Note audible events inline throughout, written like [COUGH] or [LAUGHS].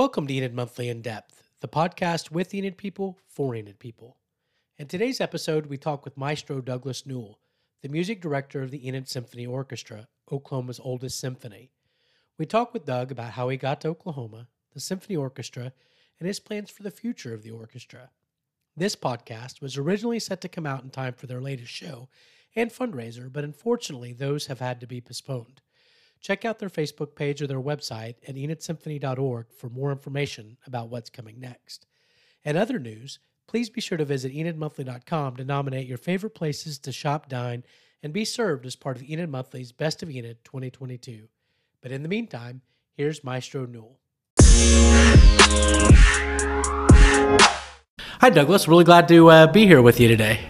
Welcome to Enid Monthly in Depth, the podcast with Enid people for Enid people. In today's episode, we talk with Maestro Douglas Newell, the music director of the Enid Symphony Orchestra, Oklahoma's oldest symphony. We talk with Doug about how he got to Oklahoma, the symphony orchestra, and his plans for the future of the orchestra. This podcast was originally set to come out in time for their latest show and fundraiser, but unfortunately, those have had to be postponed. Check out their Facebook page or their website at enidsymphony.org for more information about what's coming next. And other news, please be sure to visit enidmonthly.com to nominate your favorite places to shop, dine, and be served as part of Enid Monthly's Best of Enid 2022. But in the meantime, here's Maestro Newell. Hi, Douglas. Really glad to uh, be here with you today.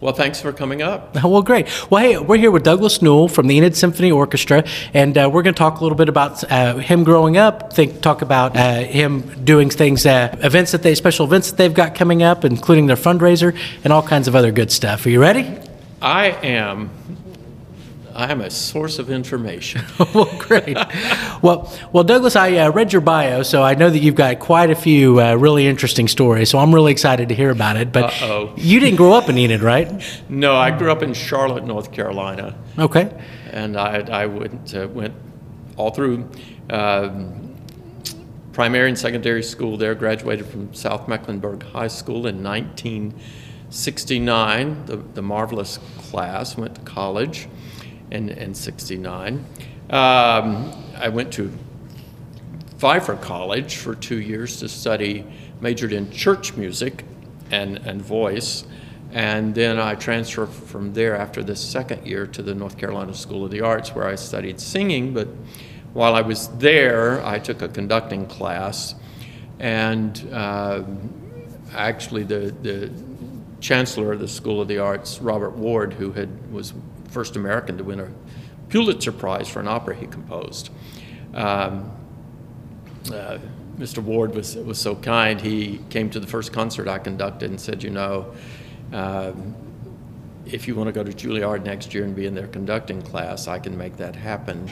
Well, thanks for coming up. Well, great. Well, hey, we're here with Douglas Newell from the Enid Symphony Orchestra, and uh, we're going to talk a little bit about uh, him growing up. Think, talk about uh, him doing things, uh, events that they, special events that they've got coming up, including their fundraiser and all kinds of other good stuff. Are you ready? I am. I am a source of information. [LAUGHS] well, great. well, well, Douglas, I uh, read your bio, so I know that you've got quite a few uh, really interesting stories. So I'm really excited to hear about it. But Uh-oh. you didn't grow up in Enid, right? [LAUGHS] no, I grew up in Charlotte, North Carolina, Okay. and I, I went uh, went all through um, primary and secondary school there. Graduated from South Mecklenburg High School in 1969. The, the marvelous class went to college in in '69. Um, I went to Pfeiffer College for two years to study, majored in church music and, and voice. And then I transferred from there after the second year to the North Carolina School of the Arts, where I studied singing. But while I was there, I took a conducting class. And uh, actually, the, the chancellor of the School of the Arts, Robert Ward, who had, was first American to win a Pulitzer Prize for an opera he composed, um, uh, Mr. Ward was, was so kind. He came to the first concert I conducted and said, you know, um, if you want to go to Juilliard next year and be in their conducting class, I can make that happen.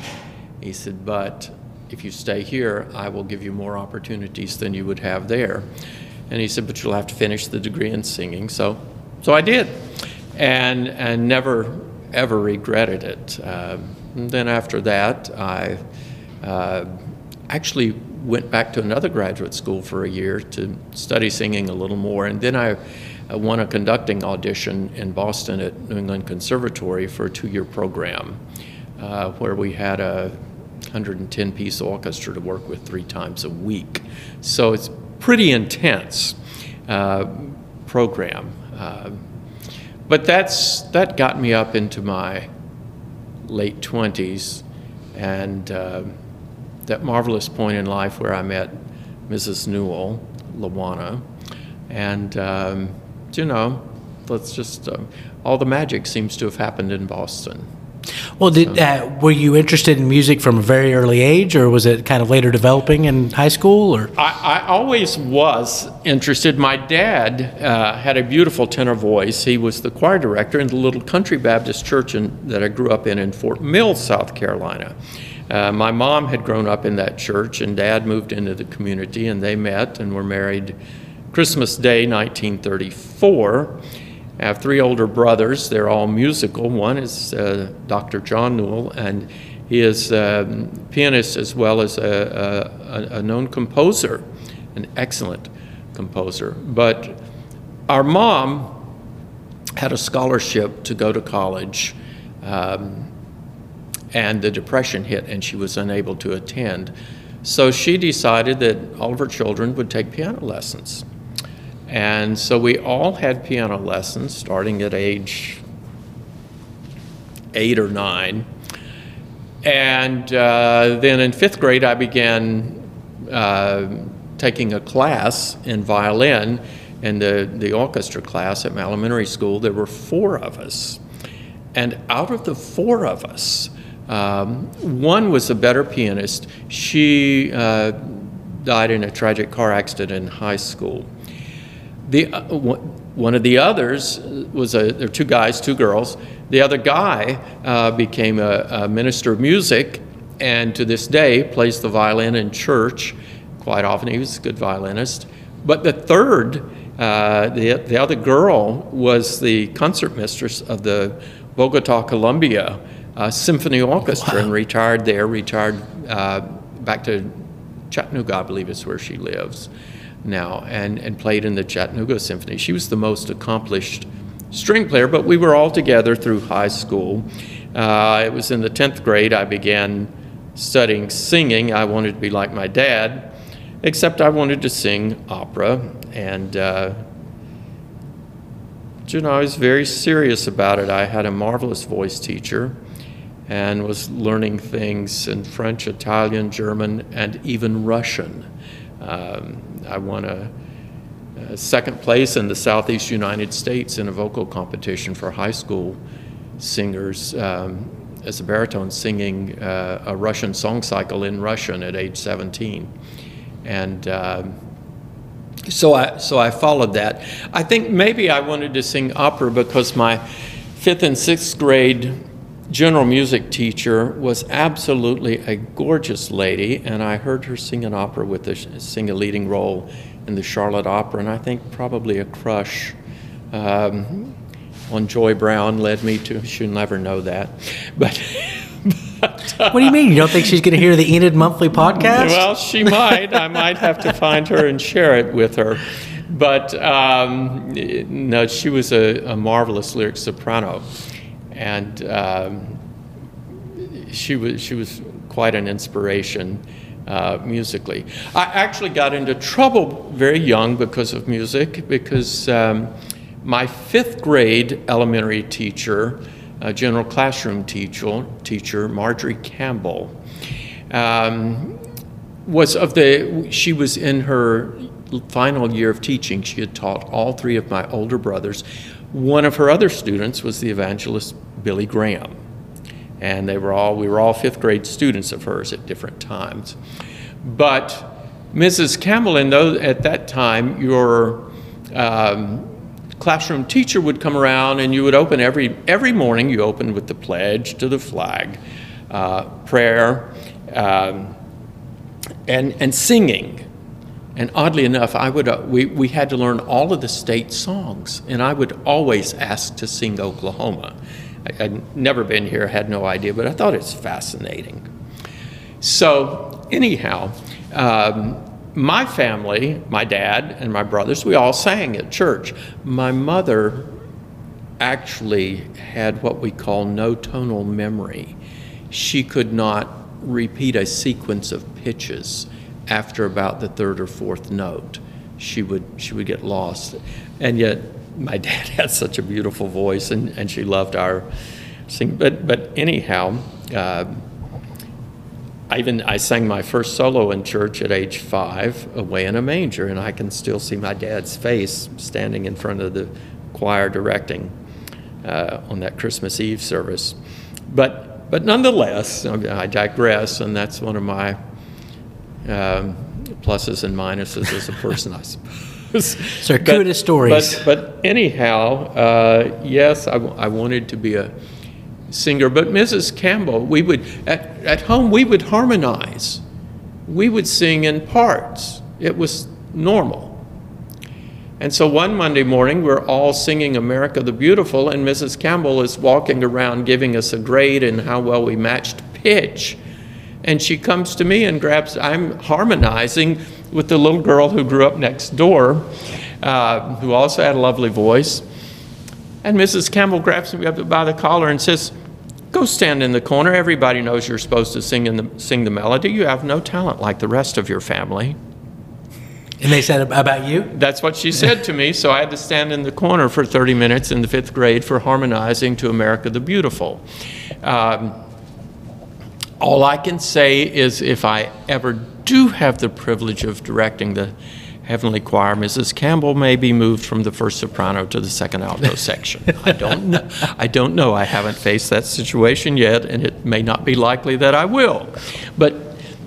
He said, but if you stay here, I will give you more opportunities than you would have there. And he said, but you'll have to finish the degree in singing. So, so I did, and and never ever regretted it. Um, and then after that, I uh, actually went back to another graduate school for a year to study singing a little more, and then I uh, won a conducting audition in Boston at New England Conservatory for a two-year program, uh, where we had a 110-piece orchestra to work with three times a week. So it's pretty intense uh, program. But that's that got me up into my late 20s and uh, that marvelous point in life where I met Mrs. Newell, Lawana, and um, you know, let's just um, all the magic seems to have happened in Boston. Well, did uh, were you interested in music from a very early age, or was it kind of later developing in high school? Or I, I always was interested. My dad uh, had a beautiful tenor voice. He was the choir director in the little country Baptist church in, that I grew up in in Fort Mill, South Carolina. Uh, my mom had grown up in that church, and dad moved into the community, and they met and were married Christmas Day, 1934. I have three older brothers. They're all musical. One is uh, Dr. John Newell, and he is a um, pianist as well as a, a, a known composer, an excellent composer. But our mom had a scholarship to go to college, um, and the Depression hit, and she was unable to attend. So she decided that all of her children would take piano lessons. And so we all had piano lessons starting at age eight or nine. And uh, then in fifth grade, I began uh, taking a class in violin in the, the orchestra class at my elementary school. There were four of us. And out of the four of us, um, one was a better pianist. She uh, died in a tragic car accident in high school. The, uh, one of the others was a, there were two guys, two girls. The other guy uh, became a, a, minister of music and to this day plays the violin in church quite often. He was a good violinist. But the third, uh, the, the other girl, was the concert mistress of the Bogota, Colombia uh, Symphony Orchestra wow. and retired there, retired uh, back to Chattanooga, I believe is where she lives now, and, and played in the Chattanooga Symphony. She was the most accomplished string player, but we were all together through high school. Uh, it was in the 10th grade I began studying singing. I wanted to be like my dad, except I wanted to sing opera. And, uh, you know, I was very serious about it. I had a marvelous voice teacher and was learning things in French, Italian, German, and even Russian. Um, I won a, a, second place in the Southeast United States in a vocal competition for high school singers um, as a baritone singing uh, a Russian song cycle in Russian at age 17. And um, so I, so I followed that. I think maybe I wanted to sing opera because my fifth and sixth grade general music teacher was absolutely a gorgeous lady, and I heard her sing an opera with the, sing a leading role in the Charlotte Opera, and I think probably a crush um, on Joy Brown led me to. She'll never know that, [LAUGHS] but. but uh, what do you mean? You don't think she's going to hear the [LAUGHS] Enid Monthly podcast? Well, she might. I might have to find her and share it with her. But um, no, she was a, a marvelous lyric soprano and um, she was she was quite an inspiration uh, musically. I actually got into trouble very young because of music because um, my fifth grade elementary teacher, general classroom teacher, teacher Marjorie Campbell, um, was of the she was in her final year of teaching. She had taught all three of my older brothers. One of her other students was the evangelist Billy Graham. And they were all, we were all fifth grade students of hers at different times. But Mrs. Campbell, in those, at that time, your um, classroom teacher would come around and you would open every, every morning, you opened with the pledge to the flag, uh, prayer, um, and, and singing. And oddly enough, I would, uh, we, we had to learn all of the state songs, and I would always ask to sing Oklahoma. I, would never been here, had no idea, but I thought it's fascinating. So, anyhow, um, my family, my dad and my brothers, we all sang at church. My mother actually had what we call no tonal memory. She could not repeat a sequence of pitches after about the third or fourth note. She would, she would get lost. And yet, my [LAUGHS] dad had such a beautiful voice, and, and she loved our sing. But but anyhow, uh, I even I sang my first solo in church at age five, away in a manger, and I can still see my dad's face standing in front of the choir directing uh, on that Christmas Eve service. But but nonetheless, I digress, and that's one of my um, pluses and minuses as a person, I suppose. [LAUGHS] Circuitous stories. But, but anyhow, uh, yes, I, I wanted to be a singer. But Mrs. Campbell, we would, at, at home, we would harmonize. We would sing in parts. It was normal. And so one Monday morning, we're all singing America the Beautiful, and Mrs. Campbell is walking around giving us a grade in how well we matched pitch. And she comes to me and grabs, I'm harmonizing with the little girl who grew up next door, uh, who also had a lovely voice. And Mrs. Campbell grabs me up by the collar and says, Go stand in the corner. Everybody knows you're supposed to sing, in the, sing the melody. You have no talent like the rest of your family. And they said about you? That's what she said to me. So I had to stand in the corner for 30 minutes in the fifth grade for harmonizing to America the Beautiful. Um, all I can say is if I ever do have the privilege of directing the Heavenly Choir, Mrs. Campbell may be moved from the first soprano to the second alto [LAUGHS] section. I don't know. I don't know. I haven't faced that situation yet, and it may not be likely that I will. But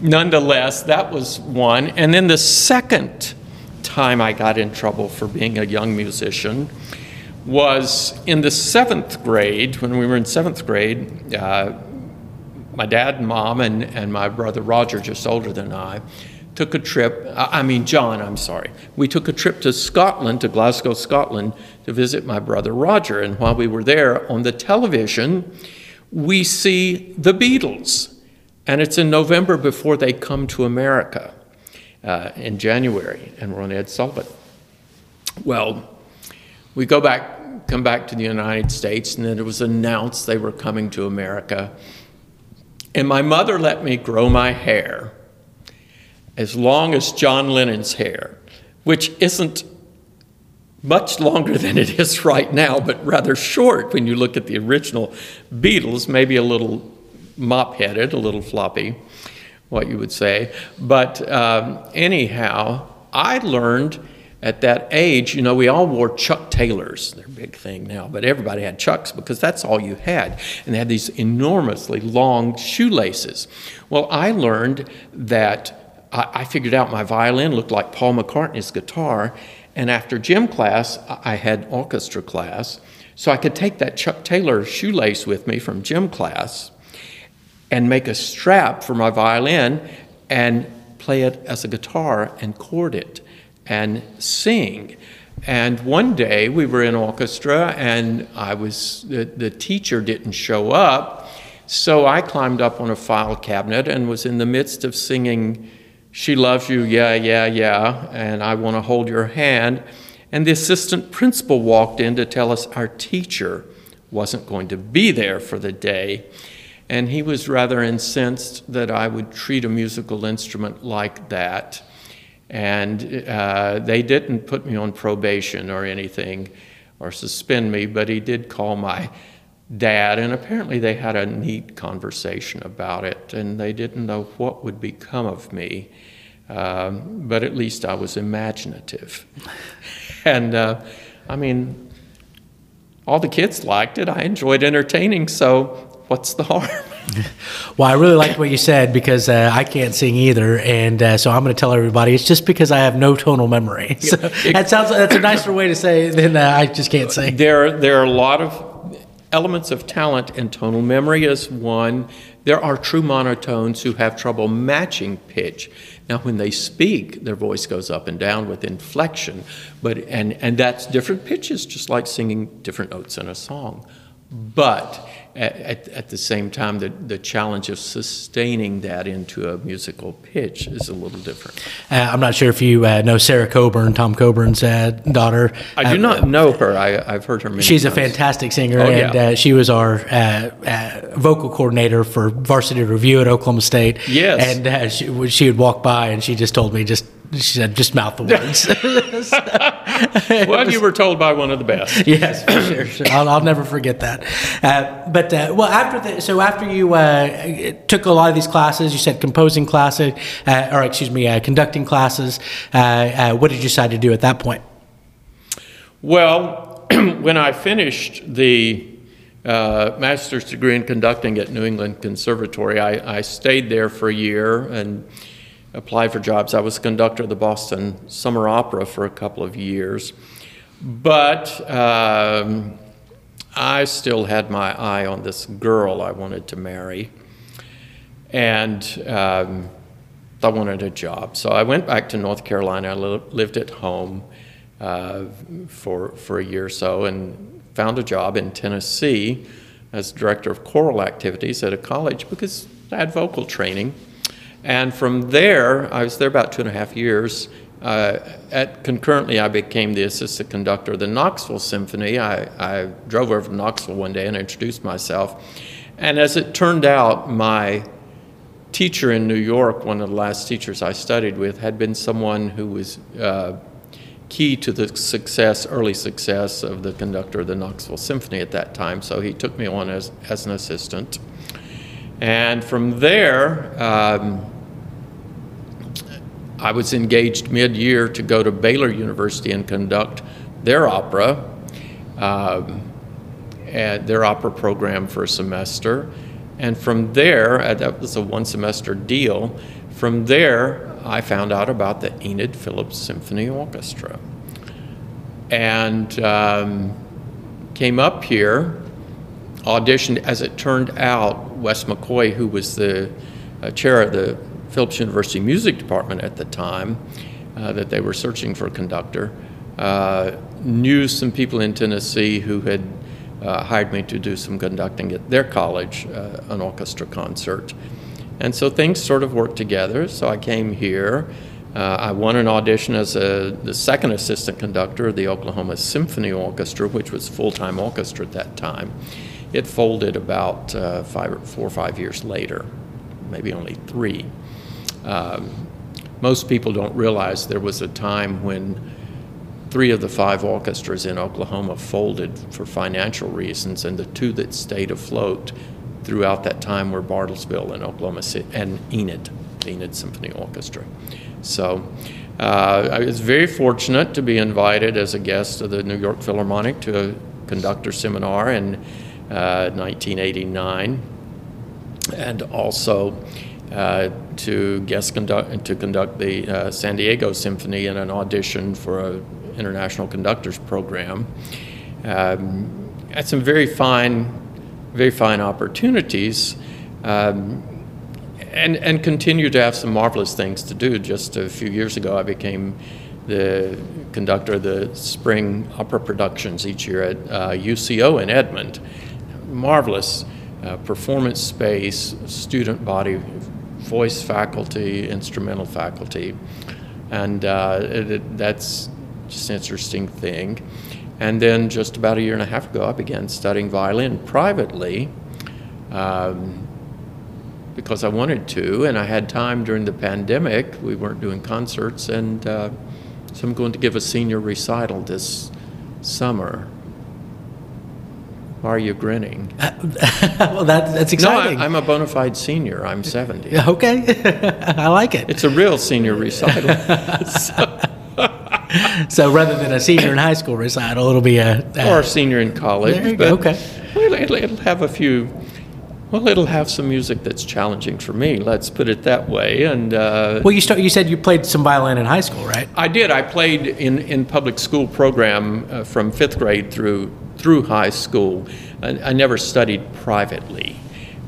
nonetheless, that was one. And then the second time I got in trouble for being a young musician was in the seventh grade, when we were in seventh grade. Uh, my dad and mom and, and my brother Roger, just older than I, took a trip, I mean, John, I'm sorry. We took a trip to Scotland, to Glasgow, Scotland, to visit my brother Roger. And while we were there on the television, we see the Beatles. And it's in November before they come to America uh, in January, and we're on Ed Sullivan. Well, we go back, come back to the United States, and then it was announced they were coming to America. And my mother let me grow my hair as long as John Lennon's hair, which isn't much longer than it is right now, but rather short when you look at the original Beatles, maybe a little mop headed, a little floppy, what you would say. But um, anyhow, I learned at that age, you know, we all wore Chuck Taylors. They're a big thing now, but everybody had Chucks because that's all you had. And they had these enormously long shoelaces. Well, I learned that I, figured out my violin looked like Paul McCartney's guitar. And after gym class, I had orchestra class. So I could take that Chuck Taylor shoelace with me from gym class and make a strap for my violin and play it as a guitar and chord it and sing. And one day we were in orchestra and I was the, the teacher didn't show up. So I climbed up on a file cabinet and was in the midst of singing she loves you, yeah, yeah, yeah, and I want to hold your hand. And the assistant principal walked in to tell us our teacher wasn't going to be there for the day. And he was rather incensed that I would treat a musical instrument like that. And uh, they didn't put me on probation or anything or suspend me, but he did call my dad, and apparently they had a neat conversation about it, and they didn't know what would become of me. Um, but at least I was imaginative. [LAUGHS] and uh, I mean, all the kids liked it. I enjoyed entertaining, so what's the harm? [LAUGHS] well, I really liked what you said because uh, I can't sing either, and uh, so I'm going to tell everybody it's just because I have no tonal memory. [LAUGHS] So that sounds that's a nicer way to say it than uh, I just can't sing. There, there are a lot of elements of talent, and tonal memory is one. There are true monotones who have trouble matching pitch. Now, when they speak, their voice goes up and down with inflection, but and and that's different pitches, just like singing different notes in a song. But at, at, the same time, the, the challenge of sustaining that into a musical pitch is a little different. Uh, I'm not sure if you uh, know Sarah Coburn, Tom Coburn's uh, daughter. I do uh, not know her. I, have heard her many She's times. a fantastic singer, oh, and yeah. Uh, she was our uh, vocal coordinator for Varsity Revue at Oklahoma State. Yes. And she, she would walk by, and she just told me, just she said, just mouth the words. [LAUGHS] [LAUGHS] well, was, you were told by one of the best. [LAUGHS] Yes, for sure. sure. I'll, I'll, never forget that. Uh, but uh, well, after the, so after you uh, took a lot of these classes, you said composing classes, uh, or excuse me, uh, conducting classes. Uh, what did you decide to do at that point? Well, [CLEARS THROAT] when I finished the master's degree in conducting at New England Conservatory, I, I stayed there for a year and applied for jobs. I was conductor of the Boston Summer Opera for a couple of years. But um, I still had my eye on this girl I wanted to marry. And um, I wanted a job. So I went back to North Carolina. I li- lived at home uh, for, for a year or so and found a job in Tennessee as director of choral activities at a college because I had vocal training. And from there, I was there about two and a half years. Uh, at, concurrently, I became the assistant conductor of the Knoxville Symphony. I, I drove over to Knoxville one day and introduced myself. And as it turned out, my teacher in New York, one of the last teachers I studied with, had been someone who was uh, key to the success, early success of the conductor of the Knoxville Symphony at that time. So he took me on as, as an assistant. And from there, um, I was engaged mid year to go to Baylor University and conduct their opera, um, their opera program for a semester. And from there, uh, that was a one semester deal. From there, I found out about the Enid Phillips Symphony Orchestra. And um, came up here, auditioned. As it turned out, Wes McCoy, who was the uh, chair of the Phillips University Music Department at the time uh, that they were searching for a conductor. Uh, knew some people in Tennessee who had uh, hired me to do some conducting at their college, uh, an orchestra concert. And so things sort of worked together. So I came here. Uh, I won an audition as a, the second assistant conductor of the Oklahoma Symphony Orchestra, which was full-time orchestra at that time. It folded about uh, five, four or five years later, maybe only three. Um, most people don't realize there was a time when three of the five orchestras in Oklahoma folded for financial reasons, and the two that stayed afloat throughout that time were Bartlesville and Oklahoma City and Enid, Enid Symphony Orchestra. So uh, I was very fortunate to be invited as a guest of the New York Philharmonic to a conductor seminar in uh, 1989, and also uh, to guest conduct to conduct the uh, San Diego Symphony in an audition for a international conductors program. Um, had some very fine, very fine opportunities. Um, and, and continue to have some marvelous things to do. Just a few years ago, I became the conductor of the spring opera productions each year at uh, UCO in Edmond. Marvelous uh, performance space, student body, voice faculty, instrumental faculty, and uh, it, it, that's just an interesting thing. And then just about a year and a half ago, I began studying violin privately. Um, because I wanted to, and I had time during the pandemic. We weren't doing concerts, and uh, so I'm going to give a senior recital this summer. Why are you grinning? [LAUGHS] well, that, that's exciting. No, I, am a bona fide senior. I'm 70. [LAUGHS] Okay, [LAUGHS] I like it. It's a real senior recital. so. so. rather than a senior in high school recital, it'll be a, a or a senior in college. Go. Okay. It'll, it'll have a few well, it'll have some music that's challenging for me. Let's put it that way. And uh, well, you start. You said you played some violin in high school, right? I did. I played in in public school program uh, from fifth grade through through high school. I, I, never studied privately,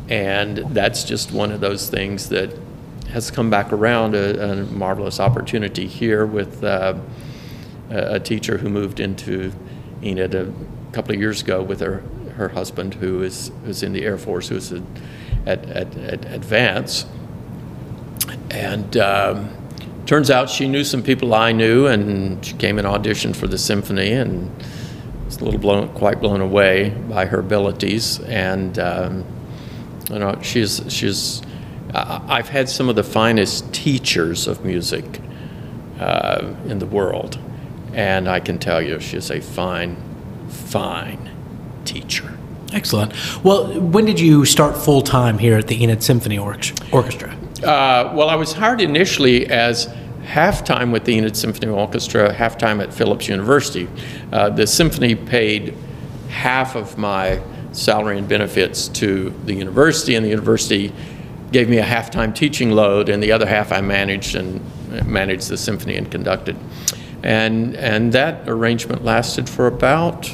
and that's just one of those things that has come back around. A, a marvelous opportunity here with uh, a teacher who moved into Enid a couple of years ago with her her husband, who is who's in the Air Force, who's at at, at, at, Vance, and um, turns out she knew some people I knew, and she came and auditioned for the symphony, and was a little blown, quite blown away by her abilities, and um, you know she's she's. I've had some of the finest teachers of music uh, in the world, and I can tell you she's a fine, fine teacher. Excellent. Well, when did you start full time here at the Enid Symphony Orchestra? Uh, well, I was hired initially as half time with the Enid Symphony Orchestra, half time at Phillips University. Uh, the symphony paid half of my salary and benefits to the university, and the university gave me a half time teaching load, and the other half I managed and managed the symphony and conducted. And, and that arrangement lasted for about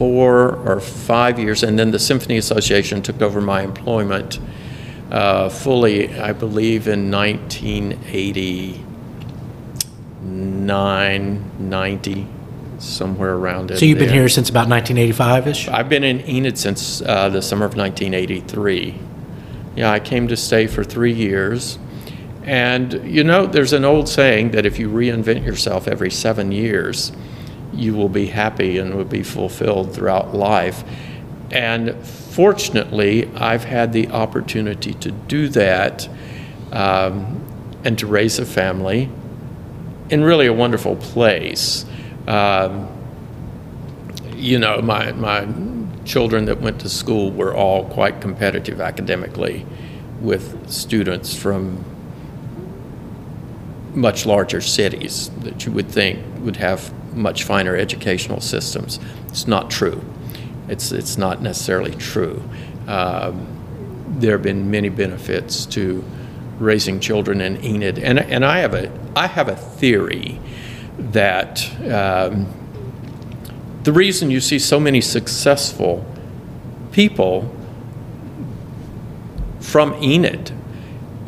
four or five years, and then the Symphony Association took over my employment uh, fully, I believe, in 1989, 90, somewhere around it. So you've been here since about 1985-ish? I've been in Enid since uh, the summer of 1983. Yeah, I came to stay for three years. And you know, there's an old saying that if you reinvent yourself every seven years, you will be happy and will be fulfilled throughout life. And fortunately, I've had the opportunity to do that um, and to raise a family in really a wonderful place. Um, you know, my, my children that went to school were all quite competitive academically with students from much larger cities that you would think would have much finer educational systems. It's not true. It's, it's not necessarily true. Um, there have been many benefits to raising children in Enid, and, and I, have a, I have a theory that um, the reason you see so many successful people from Enid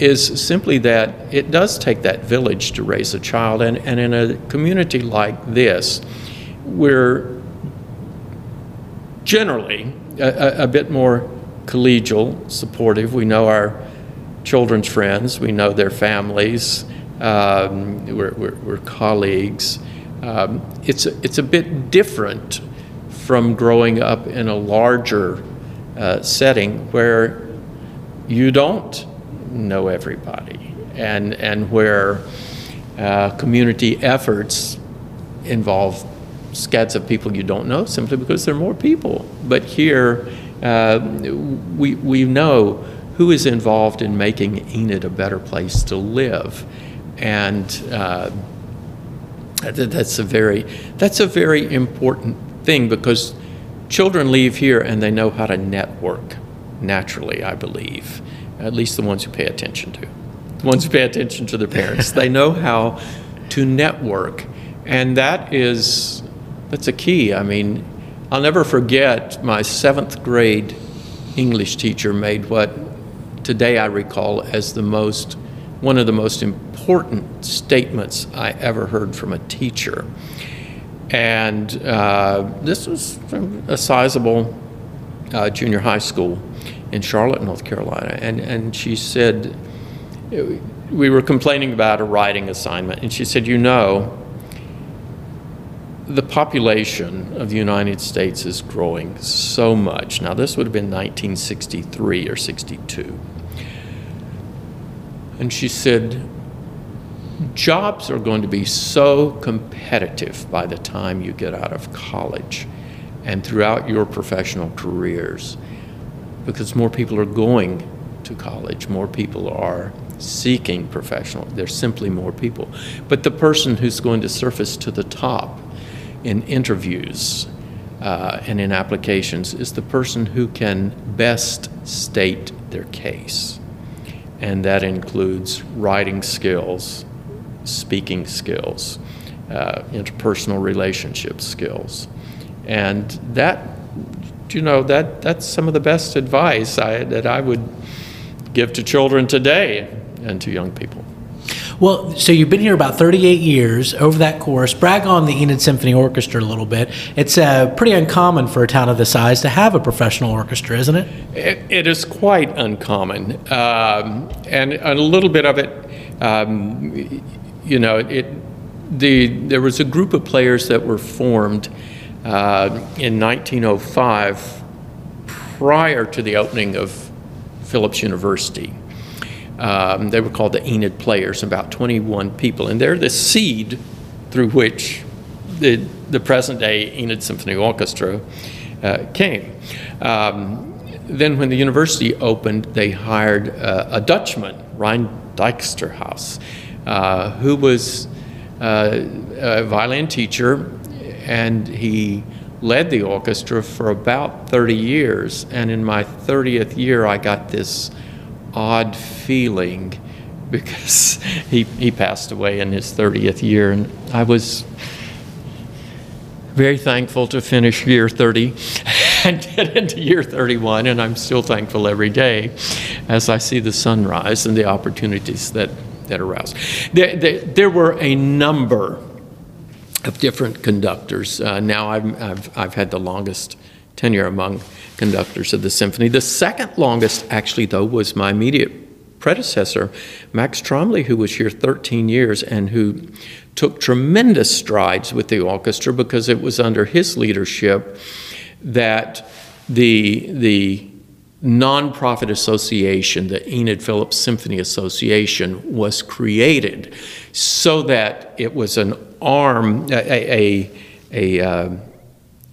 is simply that it does take that village to raise a child. And, and in a community like this, we're generally a, a, bit more collegial, supportive. We know our children's friends, we know their families, um, we're, we're, we're, colleagues. Um, it's, a, it's a bit different from growing up in a larger uh, setting where you don't know everybody and, and where uh, community efforts involve scads of people you don't know simply because there are more people. But here, uh, we, we know who is involved in making Enid a better place to live. And uh, that's a very that's a very important thing because children leave here and they know how to network naturally, I believe. At least the ones who pay attention to. The ones who pay attention to their parents. they know how to network. And that is that's a key. I mean, I'll never forget my seventh grade English teacher made what today I recall as the most, one of the most important statements I ever heard from a teacher. And uh, this was from a sizable uh, junior high school in Charlotte, North Carolina. And, and she said, we were complaining about a writing assignment, and she said, You know, the population of the United States is growing so much. Now, this would have been 1963 or 62. And she said, jobs are going to be so competitive by the time you get out of college and throughout your professional careers because more people are going to college, more people are seeking professional. There's simply more people. But the person who's going to surface to the top in interviews uh, and in applications is the person who can best state their case. And that includes writing skills, speaking skills, uh, interpersonal relationship skills. And that, you know, that, that's some of the best advice I, that I would give to children today and to young people. Well, so you've been here about 38 years. Over that course, brag on the Enid Symphony Orchestra a little bit. It's uh, pretty uncommon for a town of this size to have a professional orchestra, isn't it? it, it is quite uncommon. Um, and a little bit of it, um, you know, it, the, there was a group of players that were formed in 1905 prior to the opening of Phillips University. Um, they were called the Enid Players, about 21 people, and they're the seed through which the, the present day Enid Symphony Orchestra uh, came. Um, then, when the university opened, they hired uh, a Dutchman, Rein Dijksterhuis, uh, who was uh, a violin teacher, and he led the orchestra for about 30 years. And in my 30th year, I got this odd feeling [LAUGHS] because he, he passed away in his 30th year. And I was very thankful to finish year 30 [LAUGHS] and get into year 31. And I'm still thankful every day as I see the sunrise and the opportunities that, that arouse. There, there, there were a number of different conductors. Uh, now I've, I've, I've had the longest tenure among conductors of the symphony. The second longest, actually, though, was my immediate predecessor, Max Tromley, who was here 13 years and who took tremendous strides with the orchestra because it was under his leadership that the, the nonprofit association, the Enid Phillips Symphony Association, was created so that it was an arm, a, a, a, uh,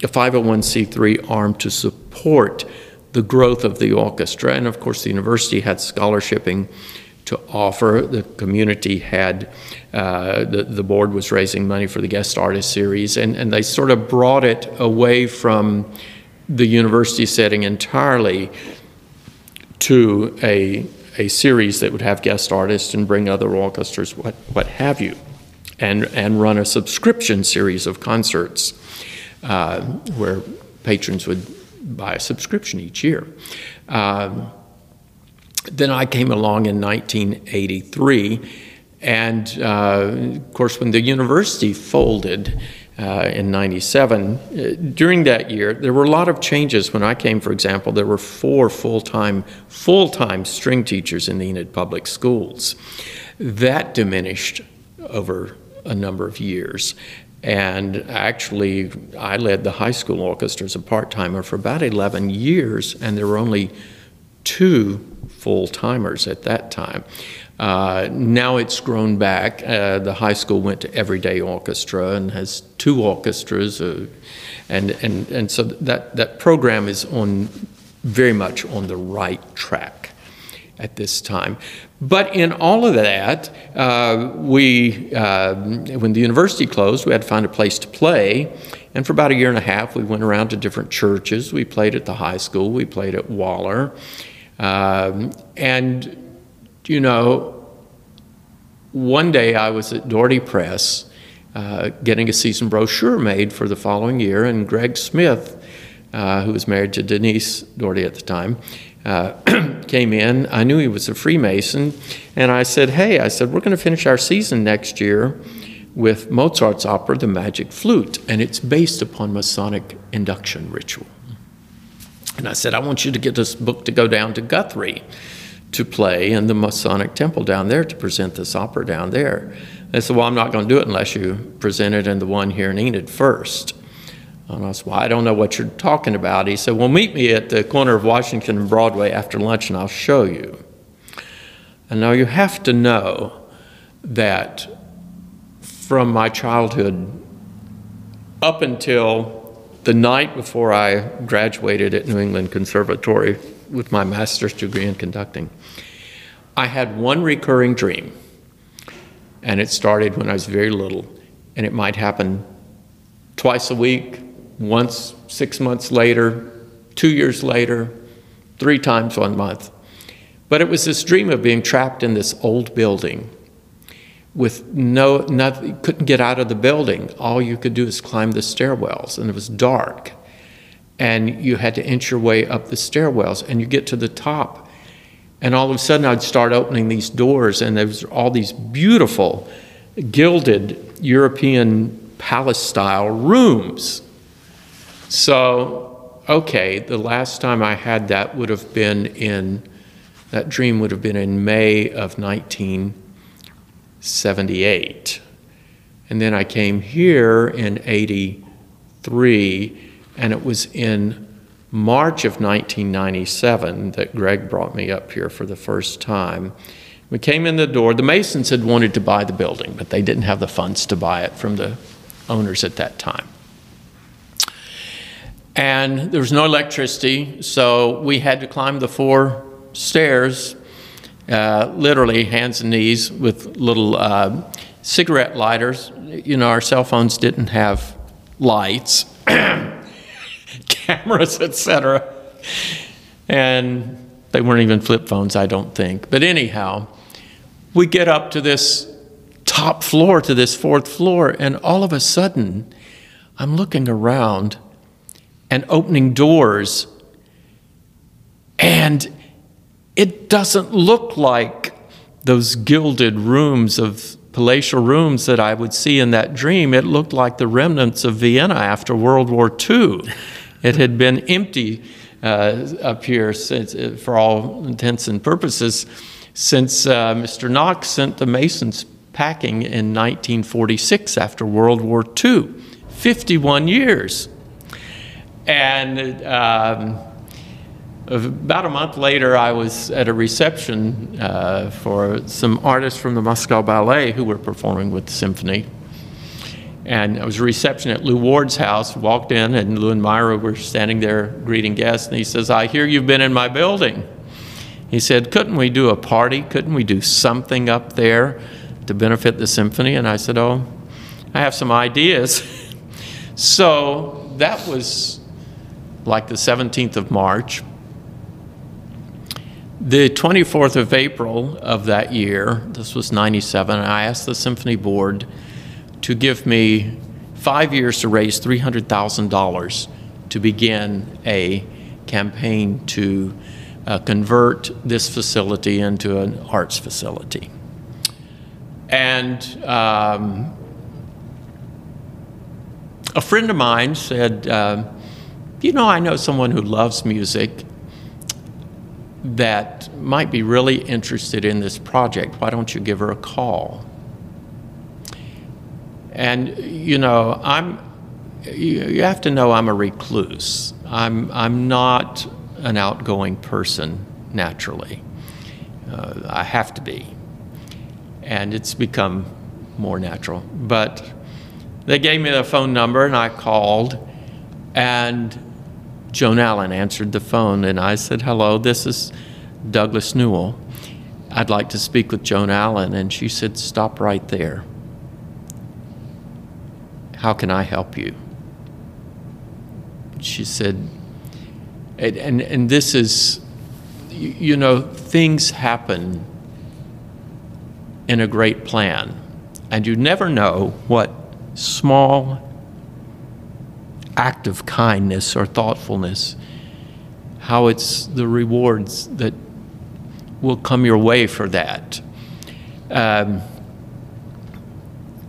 a 501c3 arm to support the growth of the orchestra. And of course, the university had scholarshiping to offer. The community had, uh, the, the board was raising money for the guest artist series, and, and they sort of brought it away from the university setting entirely to a, a series that would have guest artists and bring other orchestras, what, what have you, and, and run a subscription series of concerts uh, where patrons would buy a subscription each year. Um, then I came along in 1983. And uh, of course, when the university folded uh, in 97, uh, during that year, there were a lot of changes. When I came, for example, there were four full time, full time string teachers in the Enid Public Schools. That diminished over a number of years. And actually, I led the high school orchestra as a part timer for about 11 years, and there were only two full timers at that time. Uh, now it's grown back. Uh, the high school went to everyday orchestra and has two orchestras, uh, and and and so that that program is on very much on the right track at this time. But in all of that, uh, we uh, when the university closed, we had to find a place to play. And for about a year and a half, we went around to different churches. We played at the high school. We played at Waller. Um, and you know, one day I was at Doherty Press uh, getting a season brochure made for the following year, and Greg Smith, uh, who was married to Denise Doherty at the time, uh, [CLEARS THROAT] came in. I knew he was a Freemason, and I said, Hey, I said, we're going to finish our season next year with Mozart's opera, The Magic Flute, and it's based upon Masonic induction ritual. And I said, I want you to get this book to go down to Guthrie to play in the Masonic temple down there to present this opera down there. They said, Well, I'm not going to do it unless you present it in the one here in Enid first. And I said, Well, I don't know what you're talking about. He said, Well, meet me at the corner of Washington and Broadway after lunch and I'll show you. And now you have to know that from my childhood up until the night before I graduated at New England Conservatory with my master's degree in conducting, I had one recurring dream. And it started when I was very little. And it might happen twice a week, once six months later, two years later, three times one month. But it was this dream of being trapped in this old building with no nothing couldn't get out of the building all you could do is climb the stairwells and it was dark and you had to inch your way up the stairwells and you get to the top and all of a sudden i'd start opening these doors and there was all these beautiful gilded european palace style rooms so okay the last time i had that would have been in that dream would have been in may of 1978. And then I came here in 83, and it was in March of 1997 that Greg brought me up here for the first time. We came in the door. The Masons had wanted to buy the building, but they didn't have the funds to buy it from the owners at that time. And there was no electricity, so we had to climb the four stairs uh, literally hands and knees with little uh, cigarette lighters. You know, our cell phones didn't have lights, [CLEARS THROAT] cameras, etc. And they weren't even flip phones, I don't think. But anyhow, we get up to this top floor, to this fourth floor, and all of a sudden, I'm looking around and opening doors, and it doesn't look like those gilded rooms of palatial rooms that I would see in that dream. It looked like the remnants of Vienna after World War II. It had been empty uh, up here since, uh, for all intents and purposes since uh, Mr. Knox sent the Masons packing in 1946 after World War II. 51 years. And um, about a month later, I was at a reception uh, for some artists from the Moscow Ballet who were performing with the symphony. And it was a reception at Lew Ward's house. Walked in, and Lew and Myra were standing there greeting guests. And he says, I hear you've been in my building. He said, Couldn't we do a party? Couldn't we do something up there to benefit the symphony? And I said, Oh, I have some ideas. [LAUGHS] so that was like the 17th of March. The 24th of April of that year, this was 97, I asked the Symphony Board to give me five years to raise $300,000 to begin a campaign to uh, convert this facility into an arts facility. And um, a friend of mine said, uh, You know, I know someone who loves music that might be really interested in this project. Why don't you give her a call? And, you know, I'm, you, have to know I'm a recluse. I'm, I'm not an outgoing person naturally. Uh, I have to be. And it's become more natural. But they gave me the phone number and I called, and Joan Allen answered the phone, and I said, Hello, this is Douglas Newell. I'd like to speak with Joan Allen. And she said, Stop right there. How can I help you? She said, and, and, and this is, you, you know, things happen in a great plan, and you never know what small act of kindness or thoughtfulness, how it's the rewards that will come your way for that. Um,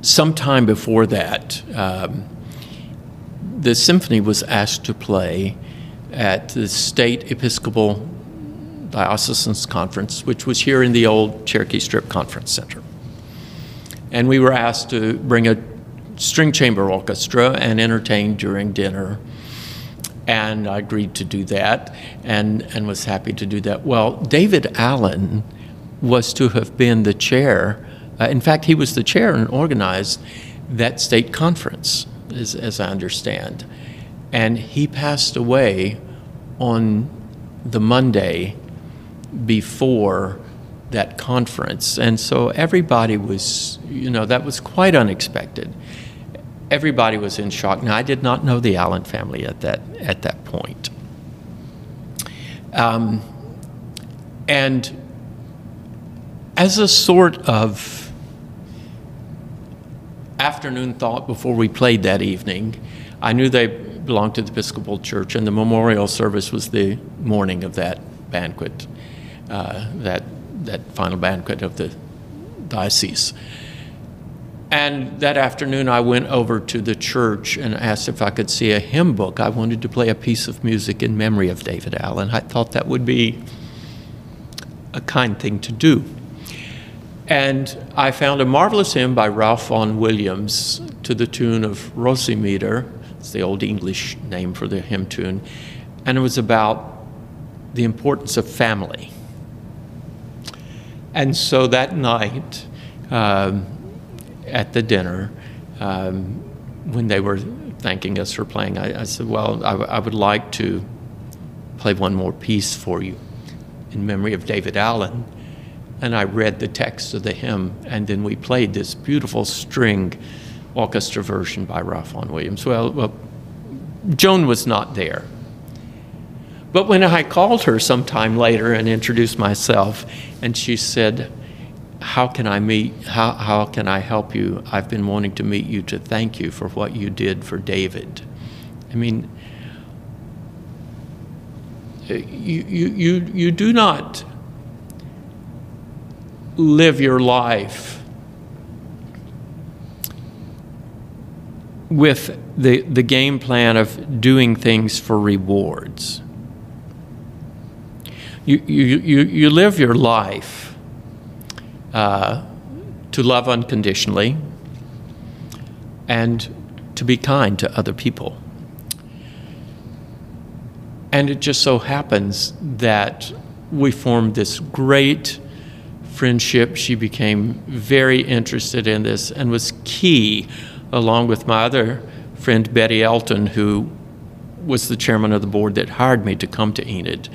sometime before that, um, the symphony was asked to play at the State Episcopal Diocesan Conference, which was here in the old Cherokee Strip Conference Center. And we were asked to bring a string chamber orchestra and entertain during dinner. And I agreed to do that and, and was happy to do that. Well, David Allen was to have been the chair. Uh, in fact, he was the chair and organized that state conference, as, as I understand. And he passed away on the Monday before that conference. And so everybody was, you know, that was quite unexpected. Everybody was in shock. Now, I did not know the Allen family at that, at that point. Um, and as a sort of afternoon thought before we played that evening, I knew they belonged to the Episcopal Church, and the memorial service was the morning of that banquet, uh, that that final banquet of the diocese. And that afternoon, I went over to the church and asked if I could see a hymn book. I wanted to play a piece of music in memory of David Allen. I thought that would be a kind thing to do. And I found a marvelous hymn by Ralph Vaughan Williams to the tune of Rhosymedre. It's the old English name for the hymn tune. And it was about the importance of family. And so that night um, at the dinner, um, when they were thanking us for playing, I, I said, Well, I, I would like to play one more piece for you in memory of David Allen. And I read the text of the hymn, and then we played this beautiful string orchestra version by Ralph Vaughan Williams. Well, well, Joan was not there. But when I called her sometime later and introduced myself, and she said, how can I meet, how, how can I help you? I've been wanting to meet you to thank you for what you did for David. I mean, uh, you, you, you, you do not live your life with the, the game plan of doing things for rewards. You, you, you, you live your life uh, to love unconditionally and to be kind to other people. And it just so happens that we formed this great friendship. She became very interested in this and was key, along with my other friend Betty Elton, who was the chairman of the board that hired me to come to Enid.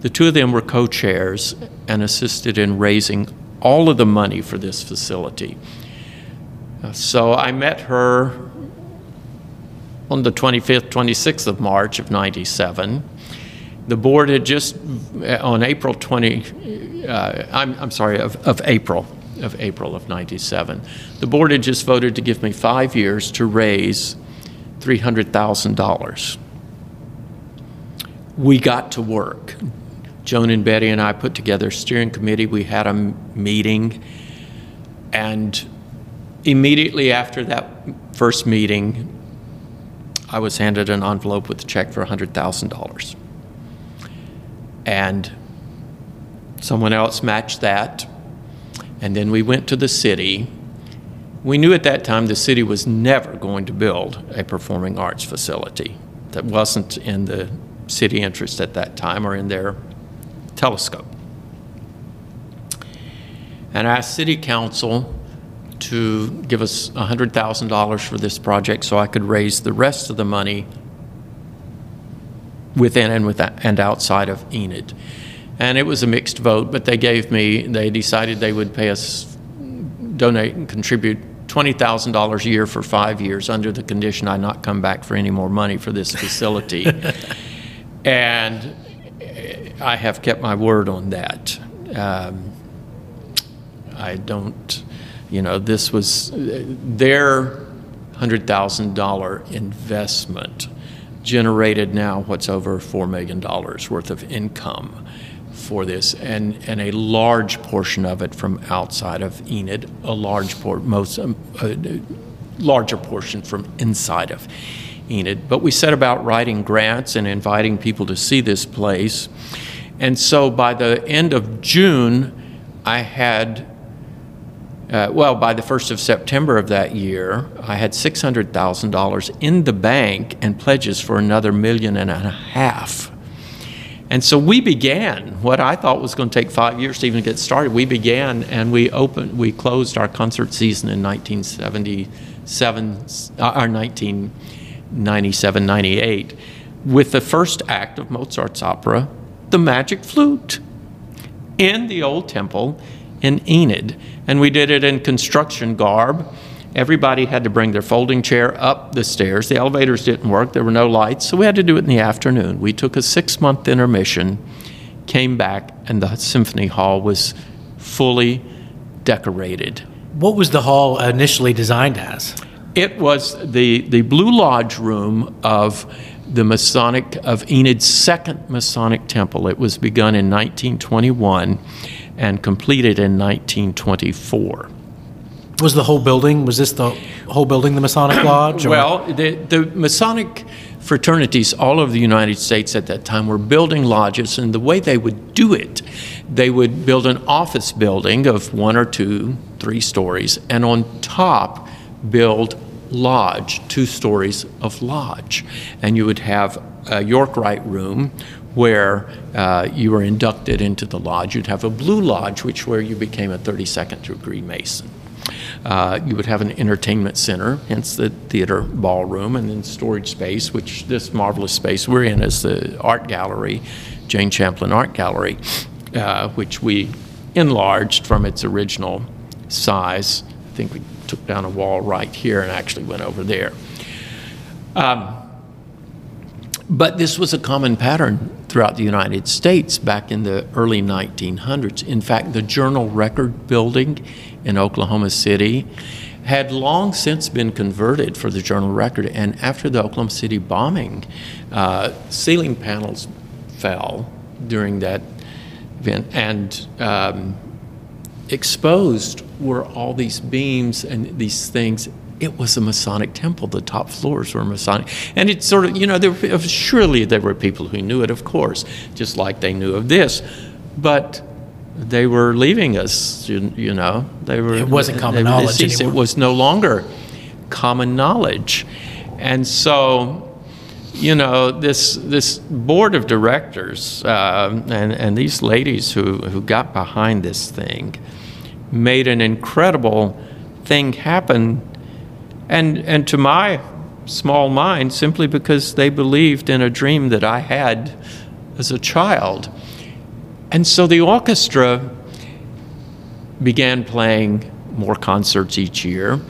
The two of them were co chairs and assisted in raising all of the money for this facility. Uh, so I met her on the 25th, 26th of March of 97. The board had just, uh, on April 20, uh, I'm, I'm sorry, of, of April, of April of 97, the board had just voted to give me five years to raise $300,000. We got to work. Joan and Betty and I put together a steering committee. We had a meeting, and immediately after that first meeting, I was handed an envelope with a check for $100,000. And someone else matched that. And then we went to the city. We knew at that time the city was never going to build a performing arts facility. That wasn't in the city interest at that time or in their telescope. And I asked City Council to give us $100,000 for this project so I could raise the rest of the money within and, with, and outside of Enid. And it was a mixed vote, but they gave me, they decided they would pay us, donate and contribute $20,000 a year for five years under the condition I not come back for any more money for this facility. [LAUGHS] and I have kept my word on that. Um, I don't, you know, this was their $100,000 investment generated now what's over $4 million worth of income for this, and, and a large portion of it from outside of Enid, a large por- most um, a larger portion from inside of Enid. But we set about writing grants and inviting people to see this place. And so by the end of June, I had, uh, well, by the 1st of September of that year, I had $600,000 in the bank and pledges for another million and a half. And so we began what I thought was going to take five years to even get started. We began and we opened, we closed our concert season in 1977, uh, or 1997, 98, with the first act of Mozart's opera, The Magic Flute, in the old temple in Enid. And we did it in construction garb Everybody had to bring their folding chair up the stairs. The elevators didn't work, there were no lights, so we had to do it in the afternoon. We took a six month intermission, came back, and the symphony hall was fully decorated. What was the hall initially designed as? It was the, the Blue Lodge room of the Masonic, of Enid's second Masonic temple. It was begun in 1921 and completed in 1924. Was the whole building, was this the whole building the Masonic [CLEARS THROAT] Lodge? or- Well, the, the Masonic fraternities all over the United States at that time were building lodges, and the way they would do it, they would build an office building of one or two, three stories, and on top build lodge, two stories of lodge. And you would have a York Rite room where uh, you were inducted into the lodge. You'd have a blue lodge, which where you became a 32nd degree Mason. Uh, you would have an entertainment center, hence the theater ballroom, and then storage space, which this marvelous space we're in is the art gallery, Jane Champlin Art Gallery, uh, which we enlarged from its original size. I think we took down a wall right here and actually went over there. Um, but this was a common pattern throughout the United States back in the early 1900s. In fact, the Journal Record Building in Oklahoma City had long since been converted for the Journal Record. And after the Oklahoma City bombing, uh, ceiling panels fell during that event. And um, exposed were all these beams and these things it was a Masonic temple. The top floors were Masonic. And it sort of, you know, there, surely there were people who knew it, of course, just like they knew of this. But they were leaving us, you, you know. They were, it wasn't common knowledge It was no longer common knowledge. And so, you know, this, this board of directors uh, and, and these ladies who, who got behind this thing made an incredible thing happen and, and to my small mind, simply because they believed in a dream that I had as a child. And so the orchestra began playing more concerts each year.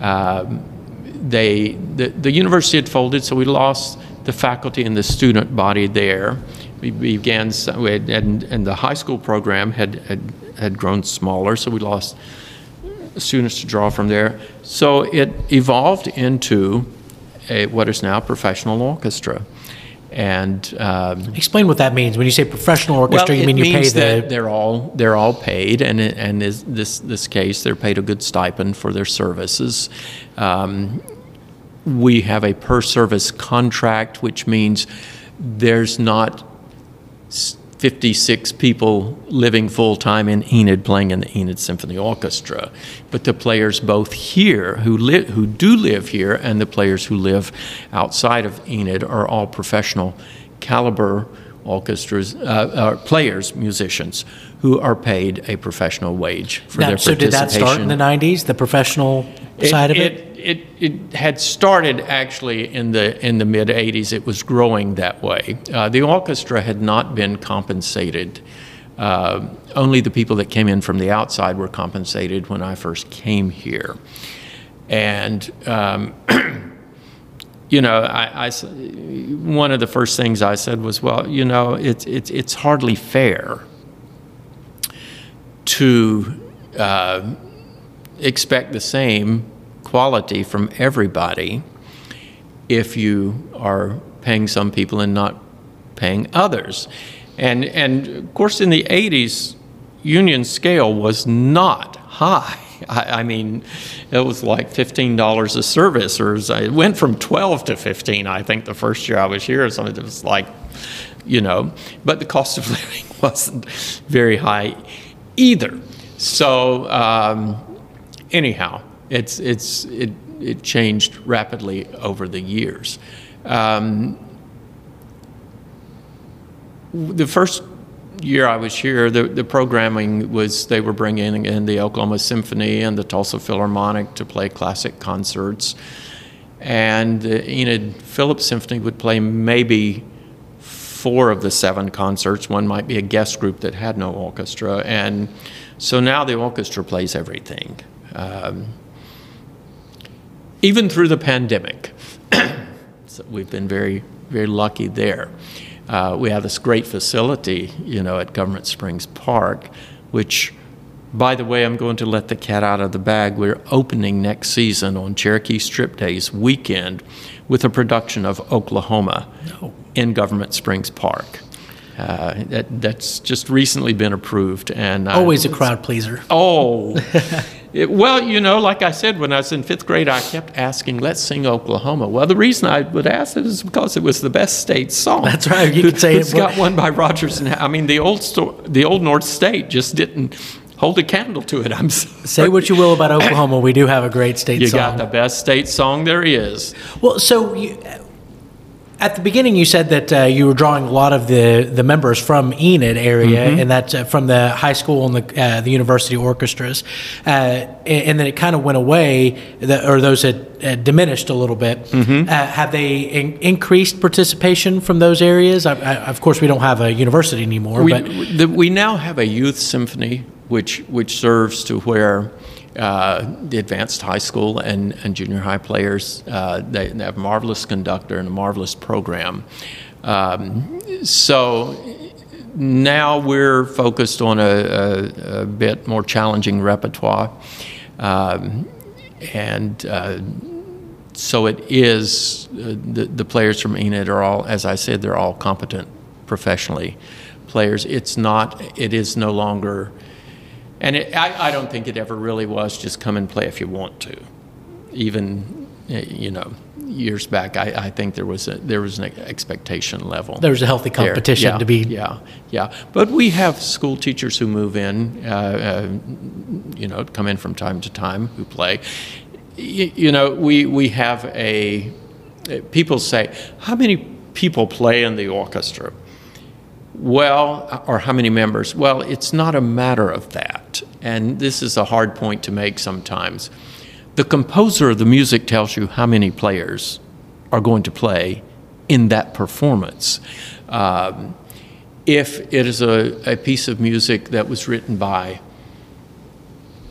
Um, they, the, the university had folded, so we lost the faculty and the student body there. We began, and, and the high school program had, had, had grown smaller, so we lost students to draw from there. So it evolved into a, what is now a professional orchestra. And um, Explain what that means. When you say professional orchestra, you mean you pay the. they're all they're all paid, and it- and is this this case they're paid a good stipend for their services. Um, we have a per service contract, which means there's not s- 56 people living full time in Enid playing in the Enid Symphony Orchestra, but the players both here who live who do live here and the players who live outside of Enid are all professional caliber orchestras, uh, uh, players, musicians who are paid a professional wage for Now, their so did that start in the '90s, the professional side of it? It, it had started actually in the in the mid '80s. It was growing that way. Uh, the orchestra had not been compensated. Uh, only the people that came in from the outside were compensated when I first came here, and. Um, [CLEARS THROAT] you know, I, I one of the first things I said was, well, you know, it's it's it's hardly fair to uh, expect the same quality from everybody if you are paying some people and not paying others. And, and of course, in the 80s, union scale was not high. [LAUGHS] I, I mean, it was like $15 a service, or it went from 12 to 15, I think, the first year I was here. So it was like, you know, but the cost of [LAUGHS] living wasn't very high either. So, um, anyhow, it's, it's, it, it changed rapidly over the years. Um, the first year I was here, the, the programming was they were bringing in the Oklahoma Symphony and the Tulsa Philharmonic to play classic concerts. And the Enid Phillips Symphony would play maybe four of the seven concerts. One might be a guest group that had no orchestra. And so now the orchestra plays everything. Um, even through the pandemic. [CLEARS THROAT] so we've been very, very lucky there. Uh, we have this great facility, you know, at Government Springs Park, which, by the way, I'm going to let the cat out of the bag. We're opening next season on Cherokee Strip Days weekend with a production of Oklahoma in Government Springs Park. Uh, that, that's just recently been approved, and I- Always a crowd pleaser. Oh, [LAUGHS] It- well, you know, like I said, when I was in fifth grade, I kept asking, "Let's sing Oklahoma." Well, the reason I would ask it is because it was the best state song. That's right, you could [LAUGHS] say it It's was- got one by Rodgers and I mean, the old the old North State just didn't hold a candle to it. I'm sorry. Say what you will about [COUGHS] Oklahoma, we do have a great state You song. got the best state song there is. Well, so you, at the beginning, you said that uh, you were drawing a lot of the, the members from Enid area, Mm-hmm. and that's uh, from the high school and the uh, the university orchestras, uh, and, and then it kind of went away, the, or those had uh, diminished a little bit. Mm-hmm. Uh, have they in, increased participation from those areas? I, I, of course, we don't have a university anymore, We, but the, we now have a youth symphony, which which serves to where uh, the advanced high school and, and junior high players uh, they, they have a marvelous conductor and a marvelous program. Um, so now we're focused on a, a, a bit more challenging repertoire, um, and. Uh, so it is uh, the, the players from Enid are all, as I said, they're all competent professionally players. It's not. It is no longer, and it, I, I don't think it ever really was. Just come and play if you want to. Even uh, you know years back, I, I think there was a there was an expectation level. There was a healthy competition Yeah, to be. Yeah, yeah. But we have school teachers who move in, uh, uh, you know, come in from time to time who play. Y- you know, we, we have a, people say, how many people play in the orchestra? Well, or how many members? Well, it's not a matter of that. And this is a hard point to make sometimes. The composer of the music tells you how many players are going to play in that performance. Um, if it is a, a piece of music that was written by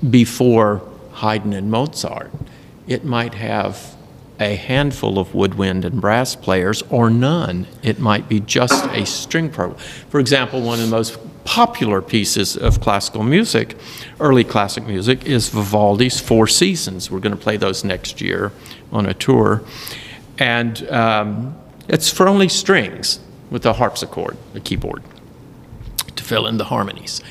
before Haydn and Mozart, it might have a handful of woodwind and brass players or none. It might be just a string program. For example, one of the most popular pieces of classical music, early classic music, is Vivaldi's Four Seasons. We're going to play those next year on a tour. And um, It's for only strings with a harpsichord, a keyboard, to fill in the harmonies.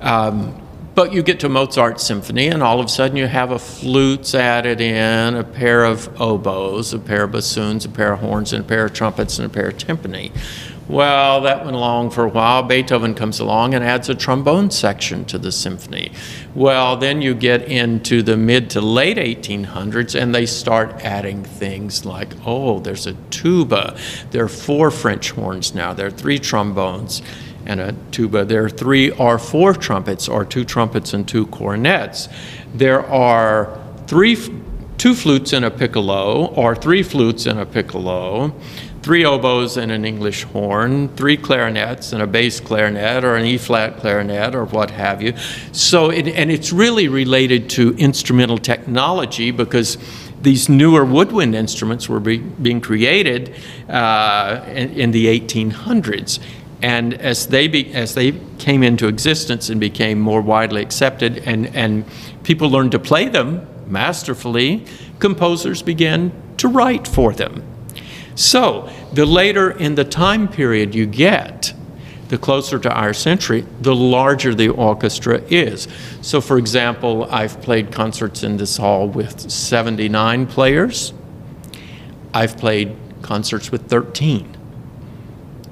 Um, but you get to Mozart's symphony, and all of a sudden you have a flutes added in, a pair of oboes, a pair of bassoons, a pair of horns, and a pair of trumpets, and a pair of timpani. Well, that went along for a while. Beethoven comes along and adds a trombone section to the symphony. Well, then you get into the mid to late 1800s and they start adding things like, oh, there's a tuba. There are four French horns now. There are three trombones and a tuba. There are three or four trumpets, or two trumpets and two cornets. There are three, two flutes and a piccolo, or three flutes and a piccolo three oboes and an English horn, three clarinets and a bass clarinet or an E flat clarinet or what have you. So, it, and it's really related to instrumental technology because these newer woodwind instruments were be, being created uh, in, in, the 1800s. And as they, be, as they came into existence and became more widely accepted, and, and people learned to play them masterfully, composers began to write for them. So, the later in the time period you get, the closer to our century, the larger the orchestra is. So, for example, I've played concerts in this hall with 79 players. I've played concerts with 13.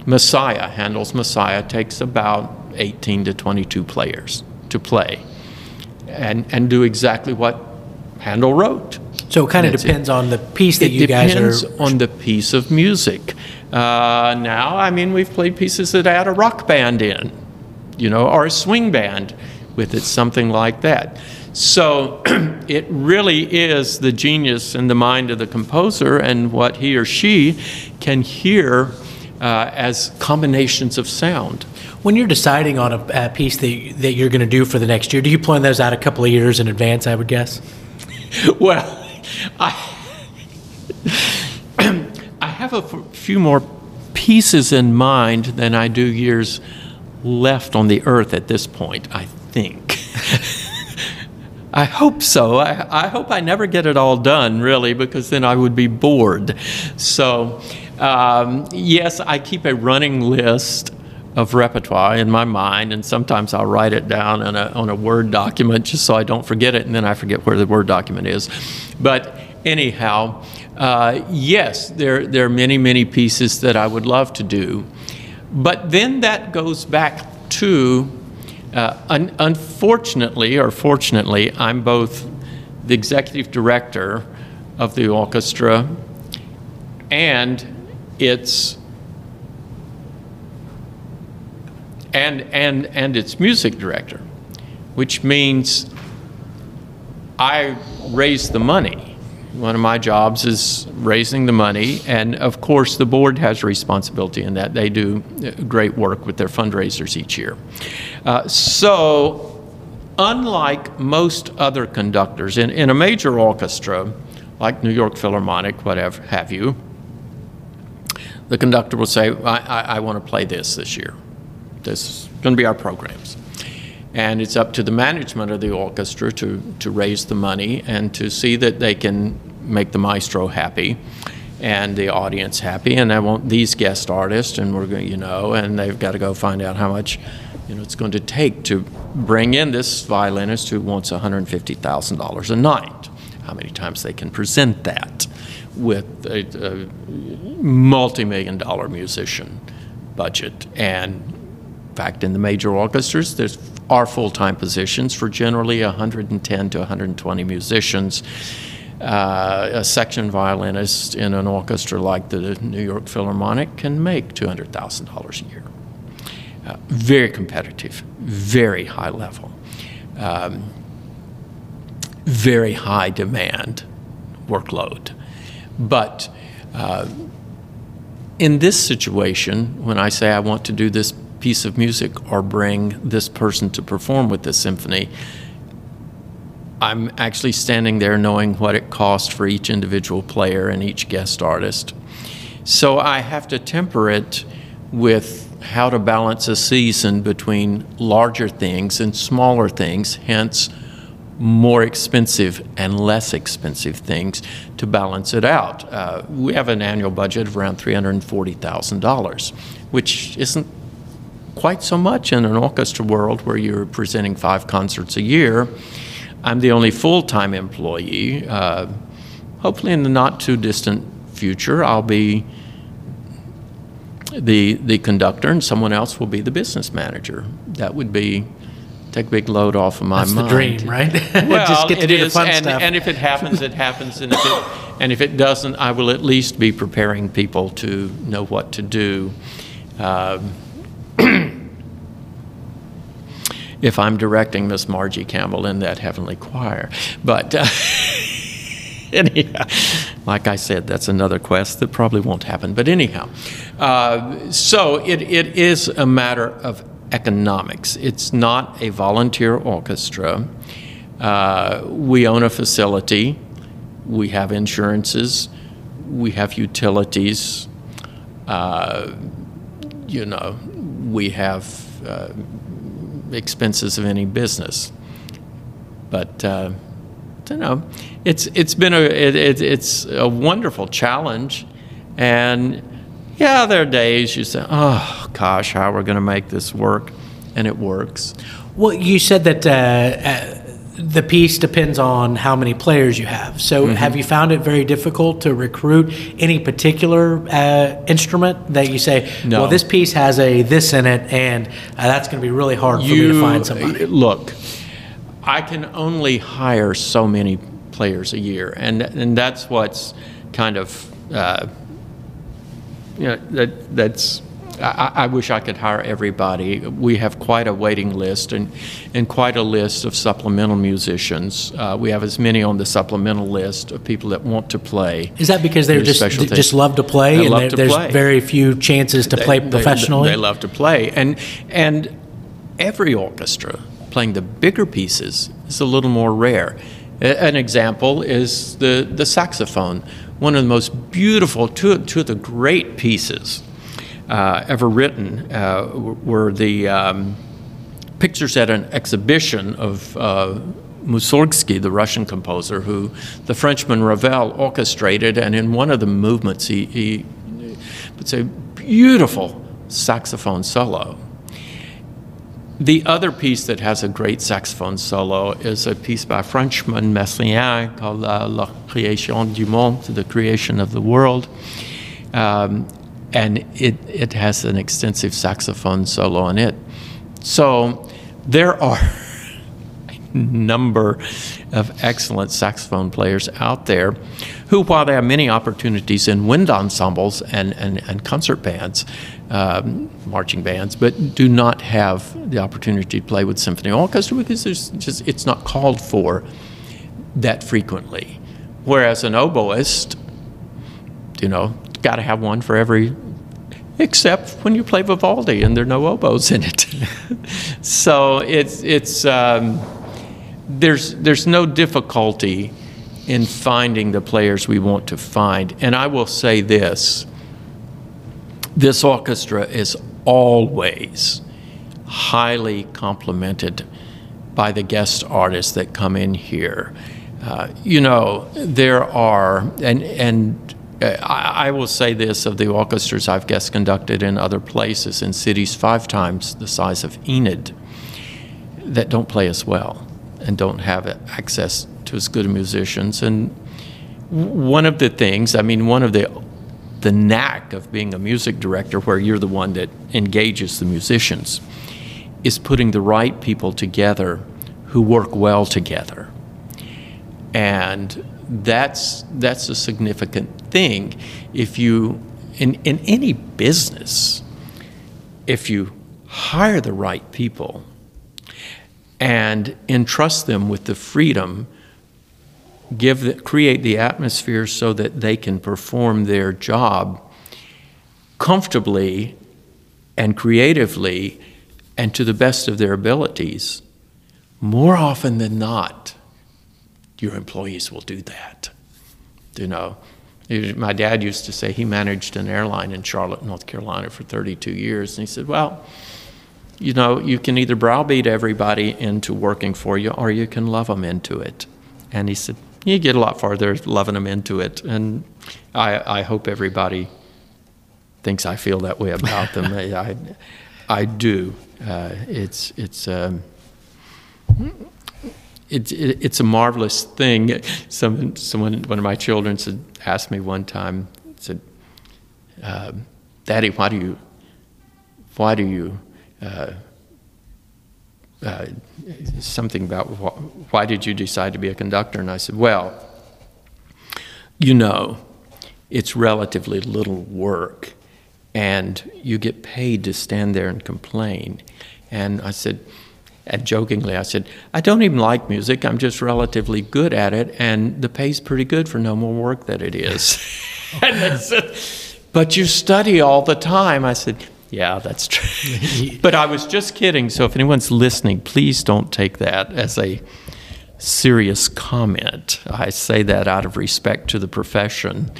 Messiah, Handel's Messiah, takes about 18 to 22 players to play and, and do exactly what Handel wrote. So it kind of depends it. on the piece that it you guys are. It depends on the piece of music. Uh, now, I mean, we've played pieces that add a rock band in, you know, or a swing band with it, something like that. So [CLEARS THROAT] it really is the genius in the mind of the composer and what he or she can hear uh, as combinations of sound. When you're deciding on a, a piece that, that you're going to do for the next year, do you plan those out a couple of years in advance, I would guess? [LAUGHS] well, I, I have a few more pieces in mind than I do years left on the earth at this point, I think. [LAUGHS] I hope so. I, I, hope I never get it all done, really, because then I would be bored. So, um, yes, I keep a running list of repertoire in my mind, and sometimes I'll write it down on a, on a Word document just so I don't forget it, and then I forget where the Word document is. But anyhow, uh, yes, there, there are many, many pieces that I would love to do. But then that goes back to, uh, un- unfortunately or fortunately, I'm both the executive director of the orchestra and its and, and, and its music director, which means I raise the money. One of my jobs is raising the money, and of course, the board has responsibility in that. They do great work with their fundraisers each year. Uh, so, unlike most other conductors in, in a major orchestra, like New York Philharmonic, whatever have you, the conductor will say, I, I, I want to play this this year. This is going to be our programs. And it's up to the management of the orchestra to, to raise the money and to see that they can make the maestro happy and the audience happy. And I want these guest artists, and we're going, you know, and they've got to go find out how much, you know, it's going to take to bring in this violinist who wants $150,000 a night. How many times they can present that with a, a multi-million dollar musician budget and fact, in the major orchestras, there are full-time positions for generally 110 to 120 musicians. Uh, a section violinist in an orchestra like the New York Philharmonic can make $200,000 a year. Uh, very competitive, very high level, um, very high demand workload. But uh, in this situation, when I say I want to do this piece of music or bring this person to perform with the symphony, I'm actually standing there knowing what it costs for each individual player and each guest artist. So I have to temper it with how to balance a season between larger things and smaller things, hence more expensive and less expensive things to balance it out. Uh, we have an annual budget of around $340,000, which isn't quite so much in an orchestra world where you're presenting five concerts a year. I'm the only full time employee. Uh, hopefully, in the not too distant future, I'll be the, the conductor and someone else will be the business manager. That would be take a big load off of my That's mind. the dream, right? [LAUGHS] Well, Just get to it do the fun and, stuff. and if it happens, it happens, and if it, and if it doesn't, I will at least be preparing people to know what to do. Um, if I'm directing Miss Margie Campbell in that heavenly choir, but. Uh, [LAUGHS] anyhow, like I said, that's another quest that probably won't happen. But anyhow, uh, so it, it is a matter of economics. It's not a volunteer orchestra. Uh, we own a facility. We have insurances. We have utilities. Uh, you know, we have uh, expenses of any business. But uh, don't know. It's it's been a it, it, it's a wonderful challenge, and yeah, there are days you say, oh gosh, how we're we going to make this work, and it works. Well, you said that uh, uh, the piece depends on how many players you have. So, Mm-hmm. have you found it very difficult to recruit any particular uh, instrument that you say, No. well, this piece has a this in it, and uh, that's going to be really hard for me to find somebody? Look, I can only hire so many players a year, and and that's what's kind of uh, you know that that's. I, I wish I could hire everybody. We have quite a waiting list and, and quite a list of supplemental musicians. Uh, we have as many on the supplemental list of people that want to play. Is that because they're just they just love to play, They and to there's play. very few chances to play They- they- professionally? They, love to play, and and every orchestra playing the bigger pieces is a little more rare. An example is the the saxophone, one of the most beautiful, two two of the great pieces uh, ever written uh, were the. Um, pictures at an exhibition of uh, Mussorgsky, the Russian composer, who the Frenchman Ravel orchestrated, and in one of the movements, he, he it's a beautiful saxophone solo. The other piece that has a great saxophone solo is a piece by Frenchman Messiaen called uh, La Création du Monde, the creation of the world. Um, and it, it has an extensive saxophone solo in it. So there are [LAUGHS] a number of excellent saxophone players out there who, while they have many opportunities in wind ensembles and, and, and concert bands, um, marching bands, but do not have the opportunity to play with symphony orchestra because there's just, it's not called for that frequently. Whereas an oboist, you know, got to have one for every except when you play Vivaldi and there are no oboes in it. [LAUGHS] so it's it's um, there's there's no difficulty in finding the players we want to find. And I will say this: this orchestra is always highly complimented by the guest artists that come in here. Uh, you know, there are, and, and Uh, I, I will say this of the orchestras I've guest conducted in other places, in cities five times the size of Enid, that don't play as well and don't have access to as good musicians. And one of the things, I mean, one of the the knack of being a music director, where you're the one that engages the musicians, is putting the right people together who work well together. And that's that's a significant thing. If you in, in any business, if you hire the right people and entrust them with the freedom give the, create the atmosphere so that they can perform their job comfortably and creatively and to the best of their abilities, more often than not, your employees will do that. You know, my dad used to say he managed an airline in Charlotte, North Carolina for 32 years, and he said, Well, you know, you can either browbeat everybody into working for you or you can love them into it. And he said, you get a lot farther loving them into it. And I, I hope everybody thinks I feel that way about them. [LAUGHS] I, I do. Uh, it's, it's, um, it's, it's a marvelous thing. Some, someone, one of my children said, asked me one time, said, uh, Daddy, why do you, why do you, uh, uh, something about wh- why did you decide to be a conductor? And I said, well, you know, it's relatively little work, and you get paid to stand there and complain. And I said, and jokingly, I said, I don't even like music. I'm just relatively good at it, and the pay's pretty good for no more work than it is. [LAUGHS] and they said, but you study all the time. I said, yeah, that's true. [LAUGHS] [LAUGHS] but I was just kidding. So if anyone's listening, please don't take that as a serious comment. I say that out of respect to the profession.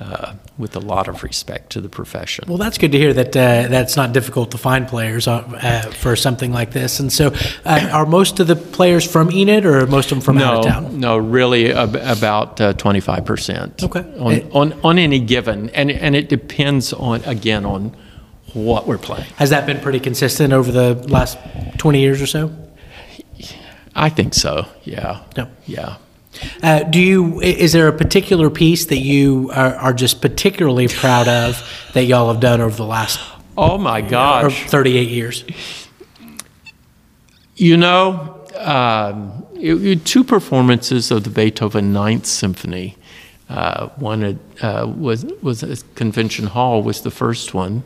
Uh, with a lot of respect to the profession. Well, that's good to hear that uh, that's not difficult to find players uh, uh for something like this. And so, uh, are most of the players from Enid, or most of them from no, out of town? No, really, ab- about uh, twenty five percent. Okay. On, it, on on any given, and and it depends on again on what we're playing. Has that been pretty consistent over the last 20 years or so? I think so. Yeah. No. Yeah. Uh, do you? Is there a particular piece that you are, are, just particularly proud of that y'all have done over the last? Oh my gosh! Thirty-eight years. You know, um, it, it, two performances of the Beethoven Ninth Symphony. Uh, one uh, was was at Convention Hall was the first one,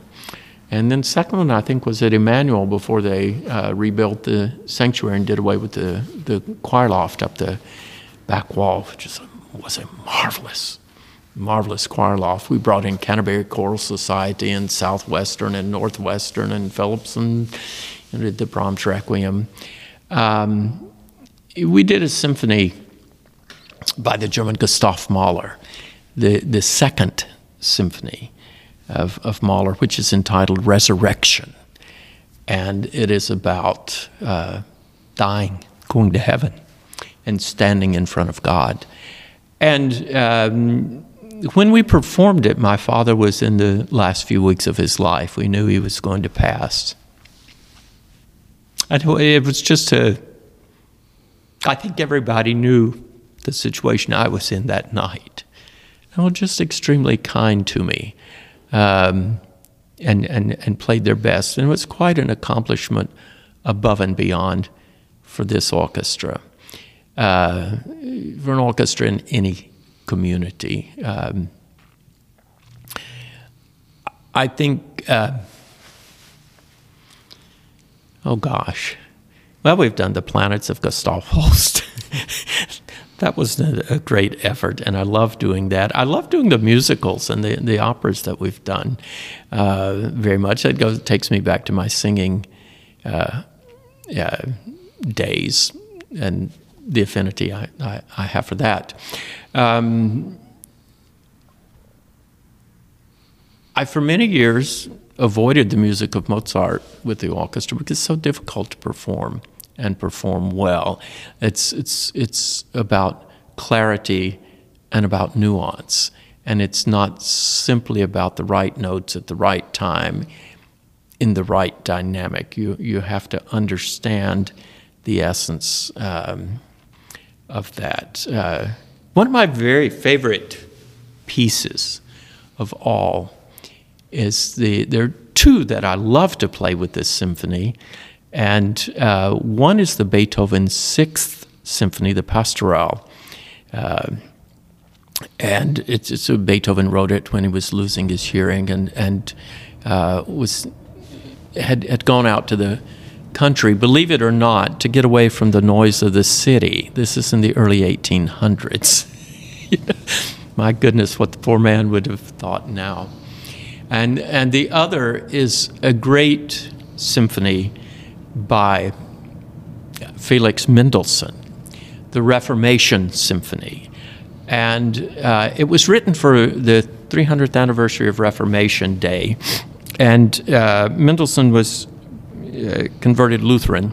and then second one, I think, was at Emmanuel before they uh, rebuilt the sanctuary and did away with the, the choir loft up the back wall, which is, was a marvelous, marvelous choir loft. We brought in Canterbury Choral Society and Southwestern and Northwestern and Phillips and, and did the Brahms Requiem. Um, we did a symphony by the German Gustav Mahler, the, the second symphony of, of Mahler, which is entitled Resurrection. And it is about uh, dying, going to heaven, and standing in front of God. And um, when we performed it, my father was in the last few weeks of his life. We knew he was going to pass. And it was just a, I think everybody knew the situation I was in that night. They were just extremely kind to me um, and, and, and played their best. And it was quite an accomplishment above and beyond for this orchestra. Uh, for an orchestra in any community. Um, I think, uh, oh gosh, well, we've done the planets of Gustav Holst. [LAUGHS] that was a, great effort, and I love doing that. I love doing the musicals and the, the operas that we've done uh, very much. It goes takes me back to my singing uh, days and the affinity I, I, I have for that. Um, I, for many years, avoided the music of Mozart with the orchestra because it's so difficult to perform and perform well. It's, it's, it's about clarity and about nuance. And it's not simply about the right notes at the right time in the right dynamic. You, you have to understand the essence um, of that. Uh, one of my very favorite pieces of all is the, there are two that I love to play with this symphony. And uh, one is the Beethoven Sixth Symphony, the Pastoral. Uh, and it's, it's a, Beethoven wrote it when he was losing his hearing and, and uh, was, had, had gone out to the country, believe it or not, to get away from the noise of the city. This is in the early 1800s. [LAUGHS] My goodness, what the poor man would have thought now. And, and the other is a great symphony by Felix Mendelssohn, the Reformation Symphony. And uh, it was written for the 300th anniversary of Reformation Day. And uh, Mendelssohn was converted Lutheran.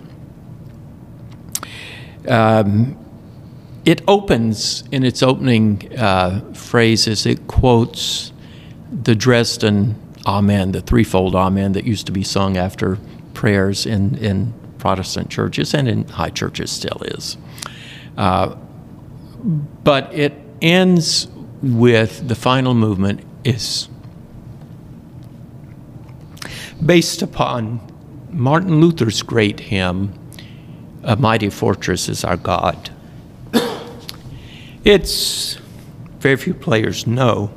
Um, it opens in its opening uh, phrases, it quotes the Dresden Amen, the threefold Amen that used to be sung after prayers in, in Protestant churches and in high churches still is. Uh, but it ends with the final movement is based upon Martin Luther's great hymn, A Mighty Fortress is Our God. it's, very few players know,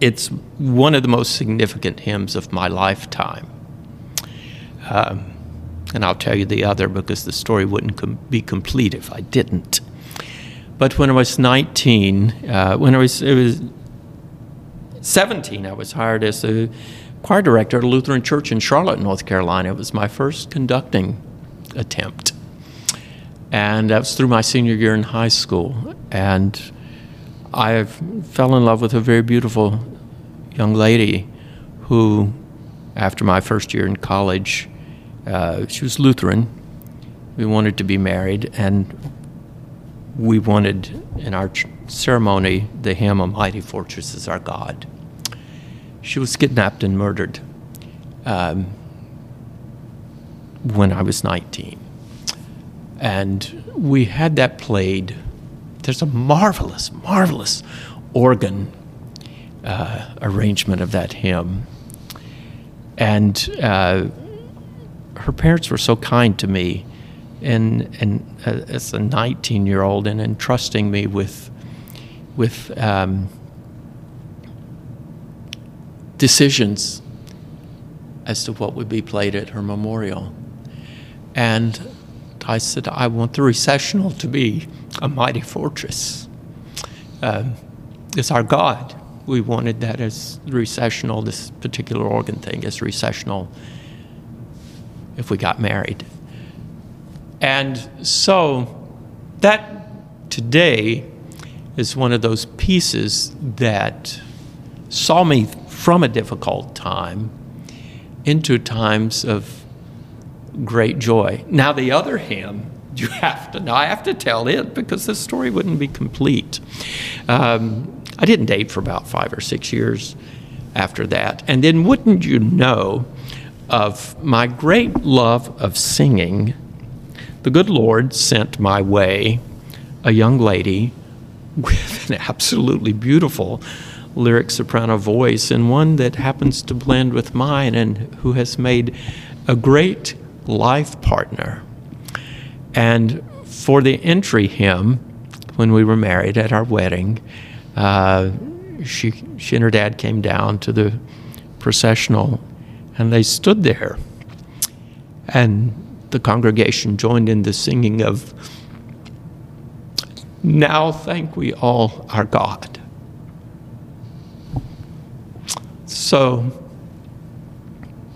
it's one of the most significant hymns of my lifetime. Um, and I'll tell you the other because the story wouldn't com- be complete if I didn't. But when I was 19, uh, when I was, was 17, I was hired as a choir director at a Lutheran church in Charlotte, North Carolina. It was my first conducting attempt. And that was through my senior year in high school. And I fell in love with a very beautiful young lady who, after my first year in college, uh, she was Lutheran. We wanted to be married, and we wanted in our ceremony the hymn, A Mighty Fortress is Our God. She was kidnapped and murdered um, when I was 19. And we had that played. There's a marvelous, marvelous organ uh, arrangement of that hymn. And uh, her parents were so kind to me and, and uh, as a 19 year old and entrusting me with, with um, decisions as to what would be played at her memorial. And I said, I want the recessional to be a mighty fortress. Um, it's our God. We wanted that as recessional, this particular organ thing as recessional if we got married. And so that today is one of those pieces that saw me from a difficult time into times of great joy. Now, the other hymn, [LAUGHS] you have to, I have to tell it because the story wouldn't be complete. Um, I didn't date for about five or six years after that. And then, wouldn't you know, of my great love of singing, the good Lord sent my way a young lady [LAUGHS] with an absolutely beautiful lyric soprano voice and one that happens to blend with mine and who has made a great life partner. And for the entry hymn, when we were married at our wedding, uh, she, she and her dad came down to the processional and they stood there. And the congregation joined in the singing of, Now thank we all our God. So,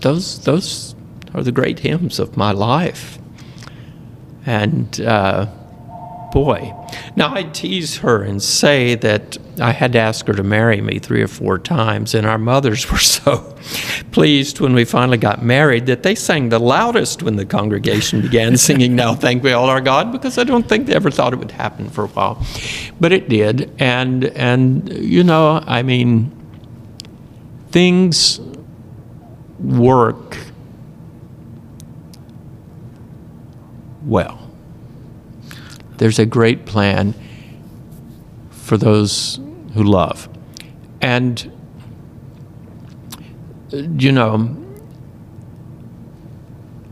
those, those are the great hymns of my life. And uh, boy, now I tease her and say that I had to ask her to marry me three or four times, and our mothers [LAUGHS] were so pleased when we finally got married that they sang the loudest when the congregation began [LAUGHS] singing Now Thank We All Our God, because I don't think they ever thought it would happen for a while. But it did, and, and you know, I mean, things work well. There's a great plan for those who love. And, uh, you know,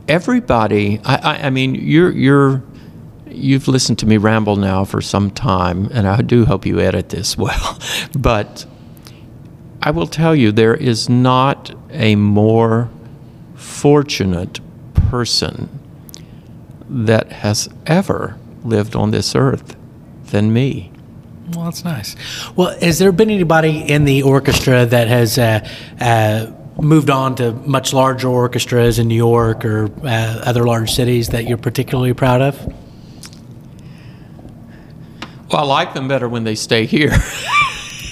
everybody, I, I, I mean, you're, you're, you've listened to me ramble now for some time, and I do hope you edit this [LAUGHS] well. but I will tell you, there is not a more fortunate person that has ever lived on this earth than me. Well, that's nice. Well, has there been anybody in the orchestra that has uh, uh, moved on to much larger orchestras in New York or uh, other large cities that you're particularly proud of? Well, I like them better when they stay here. [LAUGHS]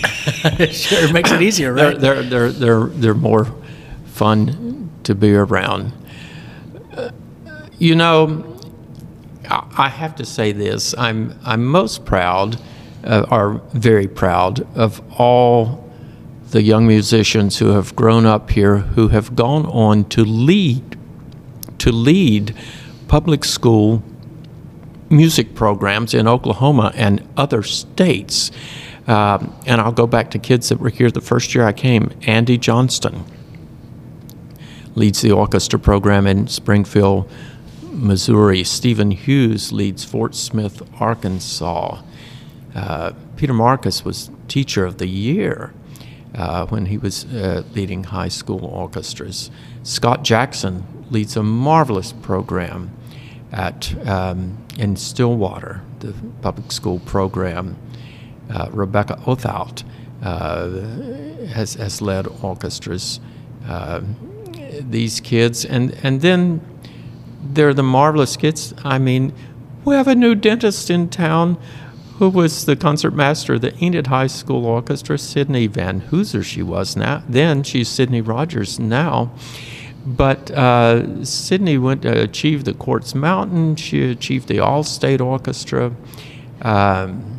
[LAUGHS] sure, it makes it easier, right? They're, they're, they're, they're, more fun to be around. Uh, you know, I I have to say this. I'm I'm most proud, uh, or very proud, of all the young musicians who have grown up here, who have gone on to lead, to lead public school music programs in Oklahoma and other states. Um, and I'll go back to kids that were here the first year I came. Andy Johnston leads the orchestra program in Springfield, Missouri. Stephen Hughes leads Fort Smith, Arkansas. Uh, Peter Marcus was teacher of the year uh, when he was uh, leading high school orchestras. Scott Jackson leads a marvelous program at um, in Stillwater, the public school program. Uh, Rebecca Othout uh, has, has led orchestras. Uh, these kids, and, and then they're the marvelous kids. I mean, we have a new dentist in town who was the concertmaster of the Enid High School Orchestra, Sydney Van Hooser, she was now. Then she's Sydney Rogers now. But uh, Sydney went to achieve the Quartz Mountain. She achieved the All-State Orchestra. Um,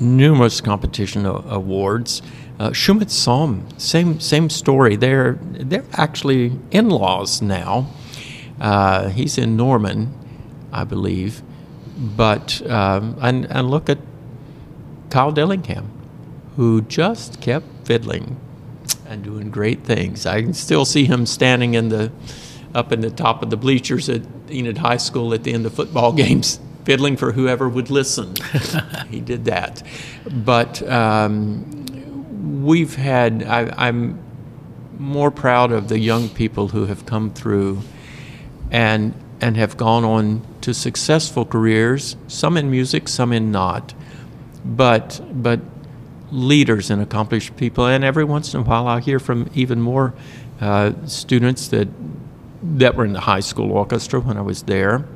numerous competition awards. Uh, Psalm, same same story. They're they're actually in-laws now. Uh, he's in Norman, I believe, but um, and and look at Kyle Dillingham, who just kept fiddling and doing great things. I can still see him standing in the up in the top of the bleachers at Enid High School at the end of football [LAUGHS] games, fiddling for whoever would listen. [LAUGHS] he did that. But um, we've had, I, I'm more proud of the young people who have come through and, and have gone on to successful careers, some in music, some in not. But, but leaders and accomplished people. And every once in a while, I hear from even more uh, students that that were in the high school orchestra when I was there.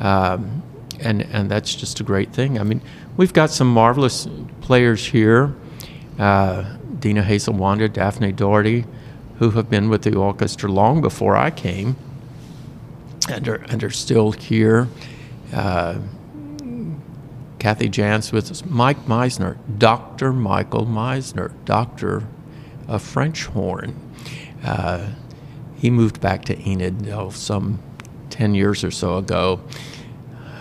Um, and, and that's just a great thing. I mean, we've got some marvelous players here uh, Dina Hazel Wanda, Daphne Doherty, who have been with the orchestra long before I came and are, and are still here. Uh, Kathy Jans with us. Mike Meisner, Dr. Michael Meisner, doctor of French horn. Uh, he moved back to Enid oh, some 10 years or so ago.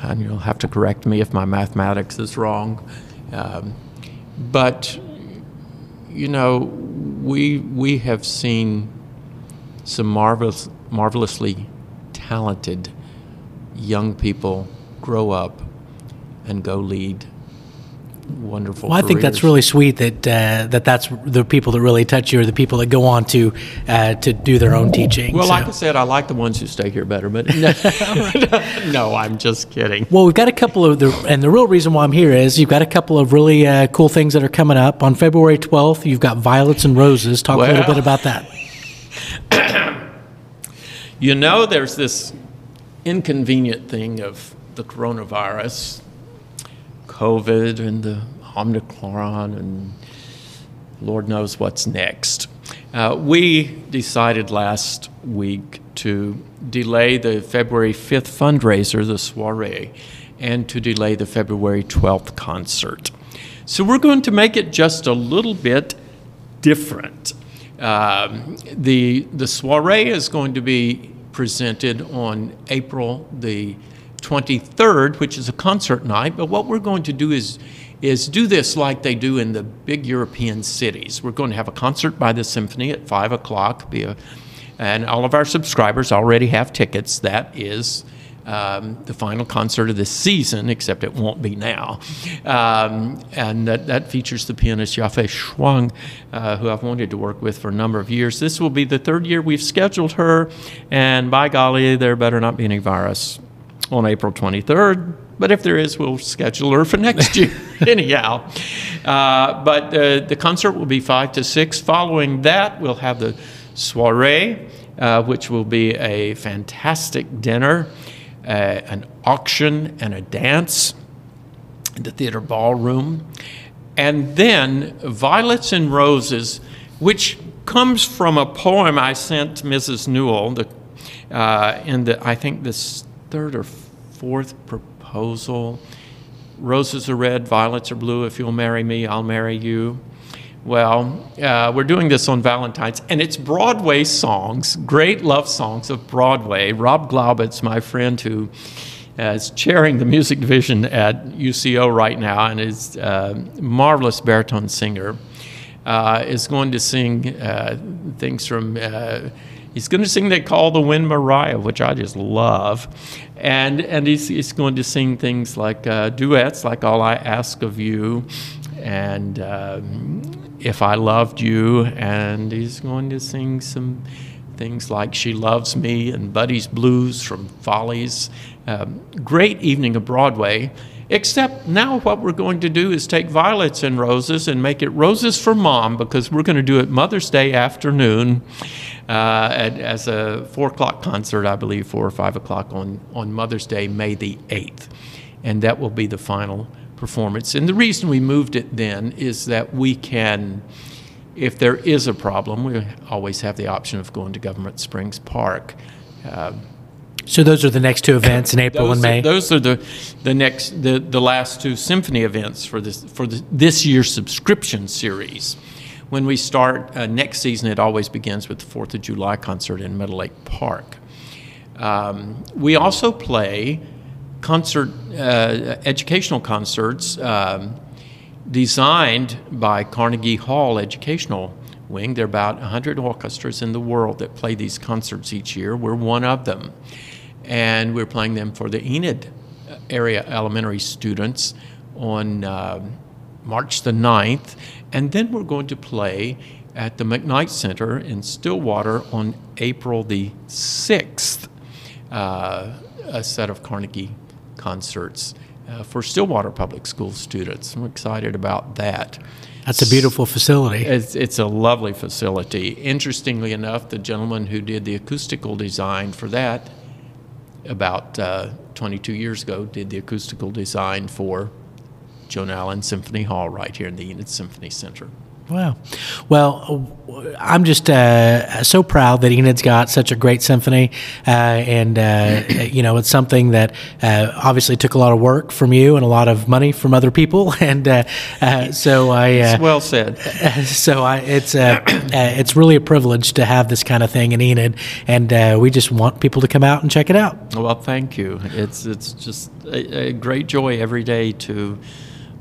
And you'll have to correct me if my mathematics is wrong. Um, but, you know, we, we have seen some marvelous, marvelously talented young people grow up and go lead wonderful. Well, I think that's really sweet that uh, that that's the people that really touch you, or the people that go on to uh, to do their own teaching. Well, so. like I said, I like the ones who stay here better, but [LAUGHS] no, [LAUGHS] no, I'm just kidding. Well, we've got a couple of the, and the real reason why I'm here is you've got a couple of really uh, cool things that are coming up on February 12th. You've got Violets and Roses. Talk well, a little bit about that. [COUGHS] you know, there's this inconvenient thing of the coronavirus COVID and the Omicron and Lord knows what's next. Uh, we decided last week to delay the February 5th fundraiser, the soiree, and to delay the February 12th concert. So we're going to make it just a little bit different. Um, the, the soiree is going to be presented on April the 23rd, which is a concert night. But what we're going to do is is do this like they do in the big European cities. We're going to have a concert by the symphony at five o'clock. Be a, and all of our subscribers already have tickets. That is. Um, the final concert of this season, except it won't be now. Um, and that, that features the pianist Yafei Shuang, uh, who I've wanted to work with for a number of years. This will be the third year we've scheduled her, and by golly, there better not be any virus on April 23rd. But if there is, we'll schedule her for next year, [LAUGHS] anyhow. Uh, but uh, the concert will be 5 to 6. Following that, we'll have the soiree, uh, which will be a fantastic dinner, uh, an auction, and a dance in the theater ballroom. And then Violets and Roses, which comes from a poem I sent Mrs. Newell the, uh, in the, I think this third or fourth proposal. Roses are red, violets are blue. If you'll marry me, I'll marry you. Well, uh, we're doing this on Valentine's, and it's Broadway songs, great love songs of Broadway. Rob Glaubitz, my friend who uh, is chairing the music division at UCO right now and is a marvelous baritone singer, uh, is going to sing uh, things from. He's going to sing "They Call the Wind Maria," which I just love, and and he's, he's going to sing things like uh, duets, like "All I Ask of You," and um, if I loved you, and he's going to sing some things like She Loves Me and Buddy's Blues from Follies. Um, great evening of Broadway. Except now, what we're going to do is take violets and roses and make it roses for mom because we're going to do it Mother's Day afternoon uh, at, as a four o'clock concert, I believe, four or five o'clock on, on Mother's Day, May the 8th. And that will be the final performance. And the reason we moved it then is that we can, if there is a problem, we always have the option of going to Government Springs Park. Uh, so those are the next two events in April those and May. Those are the the next the, the last two symphony events for this for the, this year's subscription series. When we start uh, next season, it always begins with the Fourth of July concert in Meadow Lake Park. Um, we also play concert uh, educational concerts um, designed by Carnegie Hall Educational Wing. There are about 100 orchestras in the world that play these concerts each year. We're one of them and we're playing them for the Enid area elementary students on uh, March the 9th. And then we're going to play at the McKnight Center in Stillwater on April the 6th, uh, a set of Carnegie concerts uh, for Stillwater Public School students. I'm excited about that. That's a beautiful facility. It's, it's, a lovely facility. Interestingly enough, the gentleman who did the acoustical design for that about uh, 22 years ago, did the acoustical design for Joan Allen Symphony Hall right here in the Enid Symphony Center. Wow. Well, I'm just uh, so proud that Enid's got such a great symphony. Uh, and, uh, [CLEARS THROAT] you know, it's something that uh, obviously took a lot of work from you and a lot of money from other people. [LAUGHS] And uh, uh, so I. well said. [LAUGHS] So I, it's, [CLEARS THROAT] it's really a privilege to have this kind of thing in Enid. And we just want people to come out and check it out. Well, thank you. It's, it's just a, a great joy every day to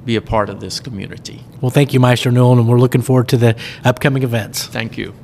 be a part of this community. Well, thank you, Maestro Newell, and we're looking forward to the upcoming events. Thank you.